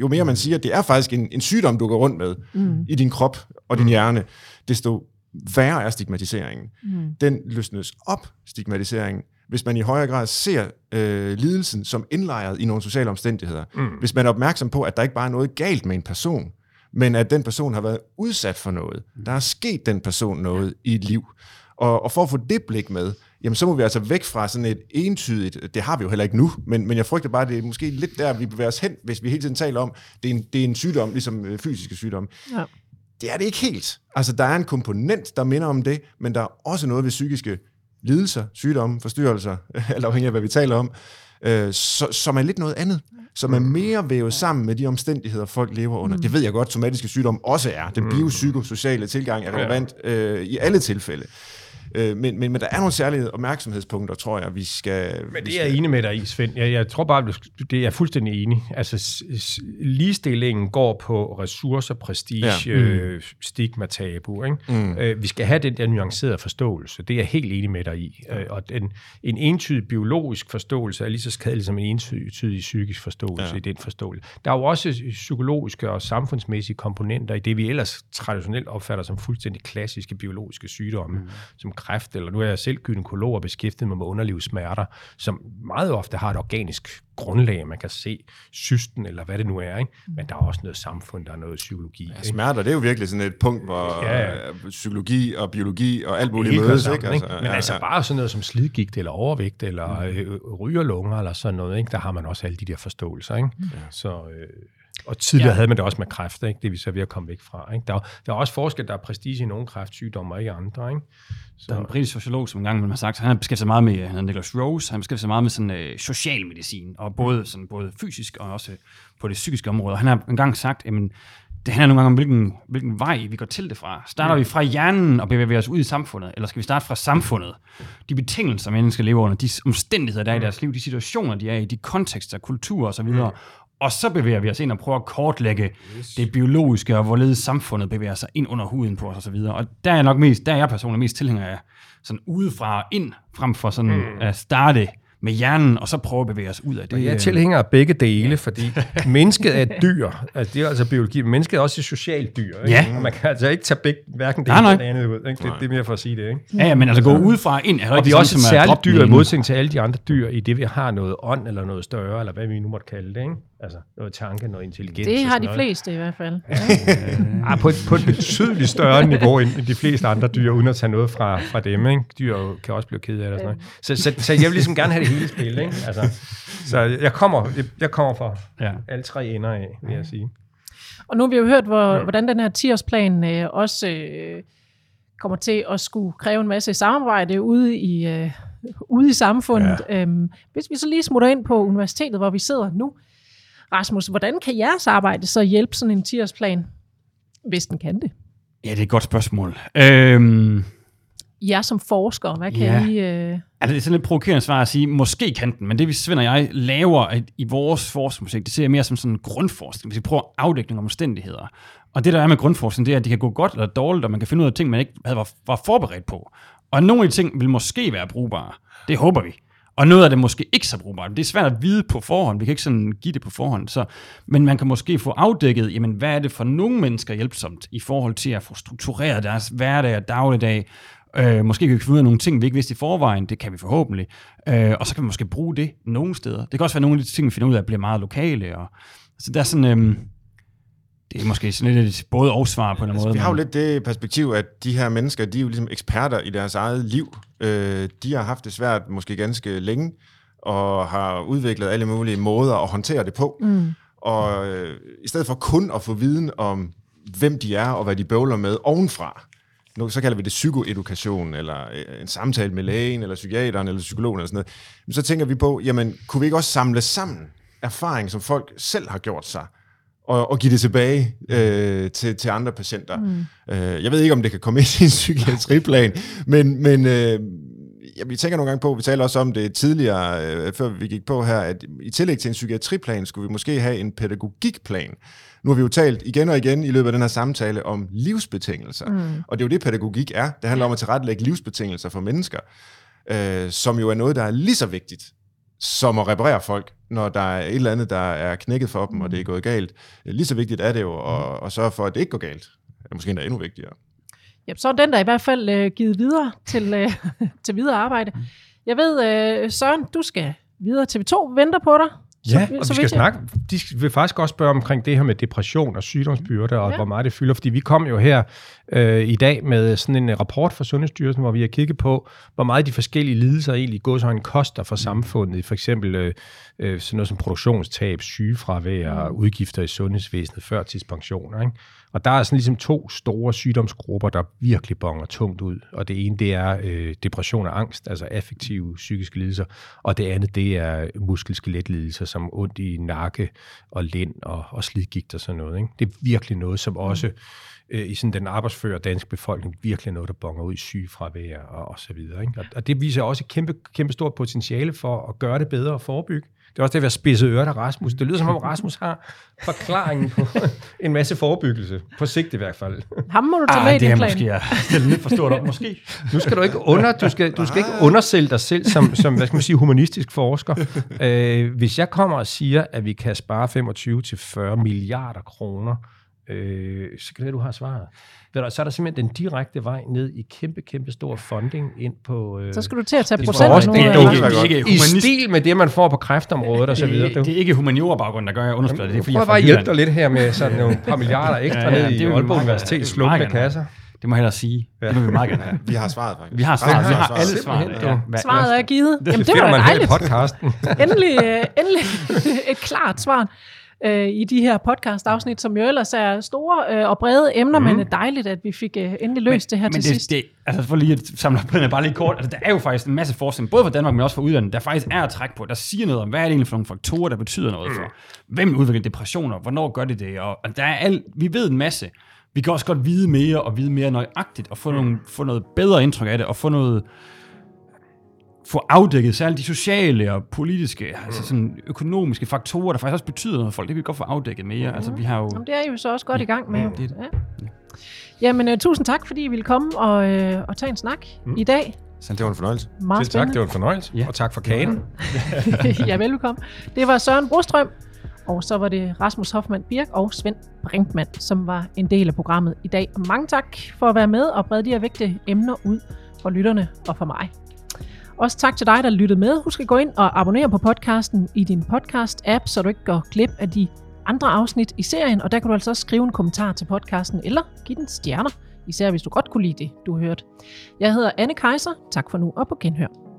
Speaker 4: jo mere man siger, at det er faktisk en, en sygdom, du går rundt med mm. i din krop og din hjerne, desto værre er stigmatiseringen. Mm. Den løsnes op, stigmatiseringen, hvis man i højere grad ser øh, lidelsen som indlejret i nogle sociale omstændigheder. Mm. Hvis man er opmærksom på, at der ikke bare er noget galt med en person, men at den person har været udsat for noget. Der er sket den person noget i et liv. Og, og for at få det blik med, jamen så må vi altså væk fra sådan et entydigt, det har vi jo heller ikke nu, men, men jeg frygter bare, at det er måske lidt der, vi bevæger os hen, hvis vi hele tiden taler om, det er en, det er en sygdom, ligesom øh, fysiske sygdomme.
Speaker 1: Ja.
Speaker 4: Det er det ikke helt. Altså, der er en komponent, der minder om det, men der er også noget ved psykiske lidelser, sygdomme, forstyrrelser, [LAUGHS] alt afhængig af, hvad vi taler om, øh, så, som er lidt noget andet, som er mere vævet sammen med de omstændigheder, folk lever under. Det ved jeg godt, somatiske sygdomme også er. Den biopsykosociale tilgang er relevant øh, i alle tilfælde. Øh, men, men, men der er nogle særlige opmærksomhedspunkter, tror jeg, vi skal...
Speaker 2: Men det er jeg enig med dig i, Svend. Jeg, jeg tror bare, det er jeg fuldstændig enig. Altså, ligestillingen går på ressourcer, prestige,
Speaker 4: Ja.
Speaker 2: ja. øh, stigma, tabu. Ikke? Mm. Øh, vi skal have den der nuancerede forståelse. Det er jeg helt enig med dig i. Øh, og den, en entydig biologisk forståelse er lige så skadelig som en entydig psykisk forståelse
Speaker 4: ja.
Speaker 2: i den forståelse. Der er jo også psykologiske og samfundsmæssige komponenter i det, vi ellers traditionelt opfatter som fuldstændig klassiske biologiske sygdomme, mm. som kræft, eller nu er jeg selv gynekolog og beskæftiget mig med underlivssmerter, som meget ofte har et organisk grundlag, man kan se cysten, eller hvad det nu er. Ikke? Men der er også noget samfund, der er noget psykologi.
Speaker 4: Ja, smerter, det er jo virkelig sådan et punkt, hvor
Speaker 2: Ja,
Speaker 4: ja,
Speaker 2: ja.
Speaker 4: psykologi og biologi og alt muligt mødes.
Speaker 2: sammen,
Speaker 4: Ikke?
Speaker 2: ikke? Men
Speaker 4: ja,
Speaker 2: altså
Speaker 4: ja.
Speaker 2: bare sådan noget som slidgigt eller overvægt eller øh, rygerlunger eller sådan noget, ikke? der har man også alle de der forståelser. Ikke? Ja. Så, øh, og tidligere
Speaker 1: Ja.
Speaker 2: havde man det også med kræft, ikke? det er vi så ved at komme væk fra. Ikke? Der, er- der er også forskel, der er prestige i nogle kræftsygdomme og ikke andre. Ikke?
Speaker 3: Der er en
Speaker 2: Så,
Speaker 3: britisk sociolog, som engang har sagt, han har beskæftiget sig meget med, han Nicholas Rose, han beskæftiger sig meget med sådan, øh, socialmedicin, og både, sådan, både fysisk og også på det psykiske område. Og han har engang sagt, at det handler nogle gange om, hvilken, hvilken vej vi går til det fra. Starter vi fra hjernen og bevæger vi os ud i samfundet, eller skal vi starte fra samfundet? De betingelser, mennesker lever under, de omstændigheder, der er i deres liv, de situationer, de er i, de kontekster, kulturer osv., og så bevæger vi os ind og prøver at kortlægge det biologiske, og hvorledes samfundet bevæger sig ind under huden på os osv. Og der er jeg nok mest, der er jeg personligt mest tilhænger af sådan udefra og ind, frem for sådan mm. at starte med hjernen, og så prøve at bevæge os ud af det.
Speaker 2: jeg er tilhænger af begge dele, fordi [LAUGHS] mennesket er et dyr. Altså, det er altså biologi, men mennesket er også et socialt dyr. Ikke?
Speaker 3: Ja.
Speaker 2: Og man kan altså ikke tage begge, hverken det ene eller det andet ud. Ikke? Det, det er mere for at sige det. Ikke?
Speaker 3: Ja, ja, men altså gå udefra og ind er
Speaker 2: Og vi er også et særligt dyr i modsætning til alle de andre dyr, i det vi har noget ånd eller noget større, eller hvad vi nu måtte kalde det. Ikke? Altså noget tanke, noget intelligens.
Speaker 1: Det
Speaker 2: og
Speaker 1: har de fleste i hvert fald.
Speaker 2: Ah, på, et, på et betydeligt større niveau end end de fleste andre dyr, uden at tage noget fra, fra dem. Ikke? Dyr kan også blive ked af det. Og sådan noget. Så, så, så jeg vil ligesom gerne have det hele spil. Ikke? Altså, så jeg kommer, jeg, jeg kommer fra
Speaker 3: Ja.
Speaker 2: alle tre ender af, vil jeg sige.
Speaker 1: Og nu har vi jo hørt, hvor, hvordan den her 10-årsplan øh, også øh, kommer til at skulle kræve en masse samarbejde ude i, øh, ude i samfundet. Ja. Øhm, hvis vi så lige smutter ind på universitetet, hvor vi sidder nu. Rasmus, hvordan kan jeres arbejde så hjælpe sådan en 10-årsplan, hvis den kan det?
Speaker 3: Ja, det er et godt spørgsmål. Øhm,
Speaker 1: jer som forskere, hvad kan
Speaker 3: Ja.
Speaker 1: I... Øh...
Speaker 3: Altså, det er sådan lidt provokerende svar at sige, måske kan den, men det vi Svend og jeg laver i- i vores forskningsprojekt, det ser jeg mere som sådan en grundforskning, hvis vi prøver afdækning om omstændigheder. Og det der er med grundforskning, det er, at det kan gå godt eller dårligt, og man kan finde ud af ting, man ikke havde var, var forberedt på. Og nogle af de ting vil måske være brugbare. Det håber vi. Og noget af det måske ikke så brugbart. Det er svært at vide på forhånd. Vi kan ikke sådan give det på forhånd. Så, men man kan måske få afdækket, jamen, hvad er det for nogle mennesker hjælpsomt i forhold til at få struktureret deres hverdag og dagligdag. Øh, måske kan vi finde ud af nogle ting, vi ikke vidste i forvejen. Det kan vi forhåbentlig. Øh, og så kan vi måske bruge det nogle steder. Det kan også være nogle af de ting, vi finder ud af, bliver meget lokale. Og, så der er sådan... Øh, det er måske sådan lidt et både og svar på en
Speaker 4: Altså,
Speaker 3: måde.
Speaker 4: vi har jo
Speaker 3: men-
Speaker 4: lidt det perspektiv, at de her mennesker, de er jo ligesom eksperter i deres eget liv. Øh, de har haft det svært måske ganske længe, og har udviklet alle mulige måder at håndtere det på.
Speaker 1: Mm.
Speaker 4: Og øh, i stedet for kun at få viden om, hvem de er og hvad de bøvler med ovenfra, nu, så kalder vi det psykoedukation, eller øh, en samtale med lægen, eller psykiateren, eller psykologen, eller sådan noget. Men så tænker vi på, jamen, kunne vi ikke også samle sammen erfaring, som folk selv har gjort sig, og, og give det tilbage øh, til, til andre patienter. Mm. Øh, jeg ved ikke, om det kan komme ind i en psykiatriplan, men, men øh, ja, vi tænker nogle gange på, vi taler også om det tidligere, øh, før vi gik på her, at i tillæg til en psykiatriplan, skulle vi måske have en pædagogikplan. Nu har vi jo talt igen og igen i løbet af den her samtale om livsbetingelser. Mm. Og det er jo det, pædagogik er. Det handler om at tilrettelægge livsbetingelser for mennesker, øh, som jo er noget, der er lige så vigtigt som at reparere folk, når der er et eller andet, der er knækket for dem, og det er gået galt. Lige så vigtigt er det jo at, at sørge for, at det ikke går galt. Det er måske endda endnu vigtigere.
Speaker 1: Jamen, så er den der i hvert fald øh, givet videre til, øh, [LAUGHS] til videre arbejde. Jeg ved, øh, Søren, du skal videre. TV2 venter på dig.
Speaker 2: Ja,
Speaker 1: Så-
Speaker 2: og
Speaker 1: så
Speaker 2: vi skal snakke, de vil faktisk også spørge omkring det her med depression og sygdomsbyrde, og
Speaker 1: Ja.
Speaker 2: hvor meget det fylder, fordi vi kom jo her øh, i dag med sådan en rapport fra Sundhedsstyrelsen, hvor vi har kigget på, hvor meget de forskellige lidelser egentlig går så en koster for samfundet, for eksempel øh, øh, sådan noget som produktionstab, sygefravær, mm. udgifter i sundhedsvæsenet, førtidspensioner, ikke? Og der er sådan ligesom to store sygdomsgrupper, der virkelig bonger tungt ud. Og det ene, det er øh, depression og angst, altså affektive psykiske lidelser. Og det andet, det er muskel-skeletlidelser, som ondt i nakke og lænd og, og slidgigt og sådan noget. Ikke? Det er virkelig noget, som også øh, i sådan den arbejdsfører danske befolkning virkelig noget, der bonger ud i sygefravær og, og så videre. Ikke? Og, og det viser også et kæmpe, kæmpe stort potentiale for at gøre det bedre og forebygge. Det er også det at være spidse ører af Rasmus. Det lyder som om [LAUGHS] Rasmus har forklaringen på en masse forebyggelse. På sigt i hvert fald.
Speaker 1: Ham må du tage med i
Speaker 3: Ah, det
Speaker 1: din
Speaker 3: er
Speaker 1: plan.
Speaker 3: måske ja, stille lidt for stort op, måske.
Speaker 2: Nu skal du ikke, under, du skal, du skal ikke undersælge dig selv som, som hvad skal man sige, humanistisk forsker. Øh, hvis jeg kommer og siger, at vi kan spare 25-40 milliarder kroner, øh, så kan det, du har svaret. Ved du, Så er der simpelthen den direkte vej ned i kæmpe, kæmpe stor funding ind på... Øh,
Speaker 1: Så skal du til at tage
Speaker 2: Det er også-
Speaker 1: nu.
Speaker 2: det er ikke-
Speaker 1: hvad?
Speaker 3: det er ikke
Speaker 2: I stil med det, man får på kræftområdet og så videre.
Speaker 3: Det, det er ikke humaniora-baggrund, der gør, jeg underspiller det. Det er, fordi
Speaker 2: Prøv
Speaker 3: jeg
Speaker 2: bare
Speaker 3: er
Speaker 2: at
Speaker 3: fra
Speaker 2: hjælpe dig lidt her med sådan nogle par milliarder ekstra
Speaker 3: Ja, ja,
Speaker 2: ned
Speaker 3: det
Speaker 2: i
Speaker 3: vi
Speaker 2: Aalborg Universitets
Speaker 3: gerne.
Speaker 2: kasser.
Speaker 3: Det må jeg hellere sige. Ja. Det vil vi meget gerne have. [LAUGHS]
Speaker 4: Vi har svaret, faktisk.
Speaker 3: Vi har svaret.
Speaker 4: Rasmus
Speaker 3: Vi har
Speaker 4: svaret.
Speaker 3: alle svaret. Ja.
Speaker 1: Svaret er givet. Jamen, det
Speaker 2: Fedt,
Speaker 1: var
Speaker 2: at
Speaker 1: da
Speaker 2: man her i
Speaker 1: dejligt.
Speaker 2: podcasten. [LAUGHS]
Speaker 1: endelig, øh, endelig [LAUGHS] et klart svar øh, i de her podcast-afsnit, som jo ellers er store øh, og brede emner, mm. men det er dejligt, at vi fik øh, endelig løst det her
Speaker 3: men
Speaker 1: til
Speaker 3: det,
Speaker 1: sidst.
Speaker 3: Det, altså for lige at samle op bare lige kort, altså der er jo faktisk en masse forskning, både fra Danmark, men også fra udlandet, der faktisk er at trække på, der siger noget om, hvad er det egentlig for nogle faktorer, der betyder noget for, hvem udvikler depressioner, hvornår gør det det, og, og der er alt, vi ved en masse. Vi kan også godt vide mere, og vide mere nøjagtigt, og få, nogle, få noget bedre indtryk af det, og få noget, få afdækket særligt de sociale og politiske, altså sådan økonomiske faktorer, der faktisk også betyder noget for folk. Det kan vi godt få afdækket mere. Altså vi har jo...
Speaker 1: Jamen, det er I jo så også godt i gang med. jo.
Speaker 3: det er det.
Speaker 1: Ja. Jamen, uh, tusind tak, fordi I ville komme og, øh, og tage en snak mm. i dag.
Speaker 4: Så det var en fornøjelse.
Speaker 1: Meget
Speaker 2: Selv tak, det var en fornøjelse.
Speaker 3: Ja.
Speaker 2: Og tak for kagen. [LAUGHS]
Speaker 1: ja, velkommen. Det var Søren Brostrøm, og så var det Rasmus Hoffmann Birk og Svend Brinkmann, som var en del af programmet i dag. Og mange tak for at være med og brede de her vigtige emner ud for lytterne og for mig. Også tak til dig, der lyttede med. Husk at gå ind og abonnere på podcasten i din podcast-app, så du ikke går glip af de andre afsnit i serien, og der kan du altså også skrive en kommentar til podcasten, eller give den stjerner, især hvis du godt kunne lide det, du hørte. Jeg hedder Anne Kejser. Tak for nu, og på genhør.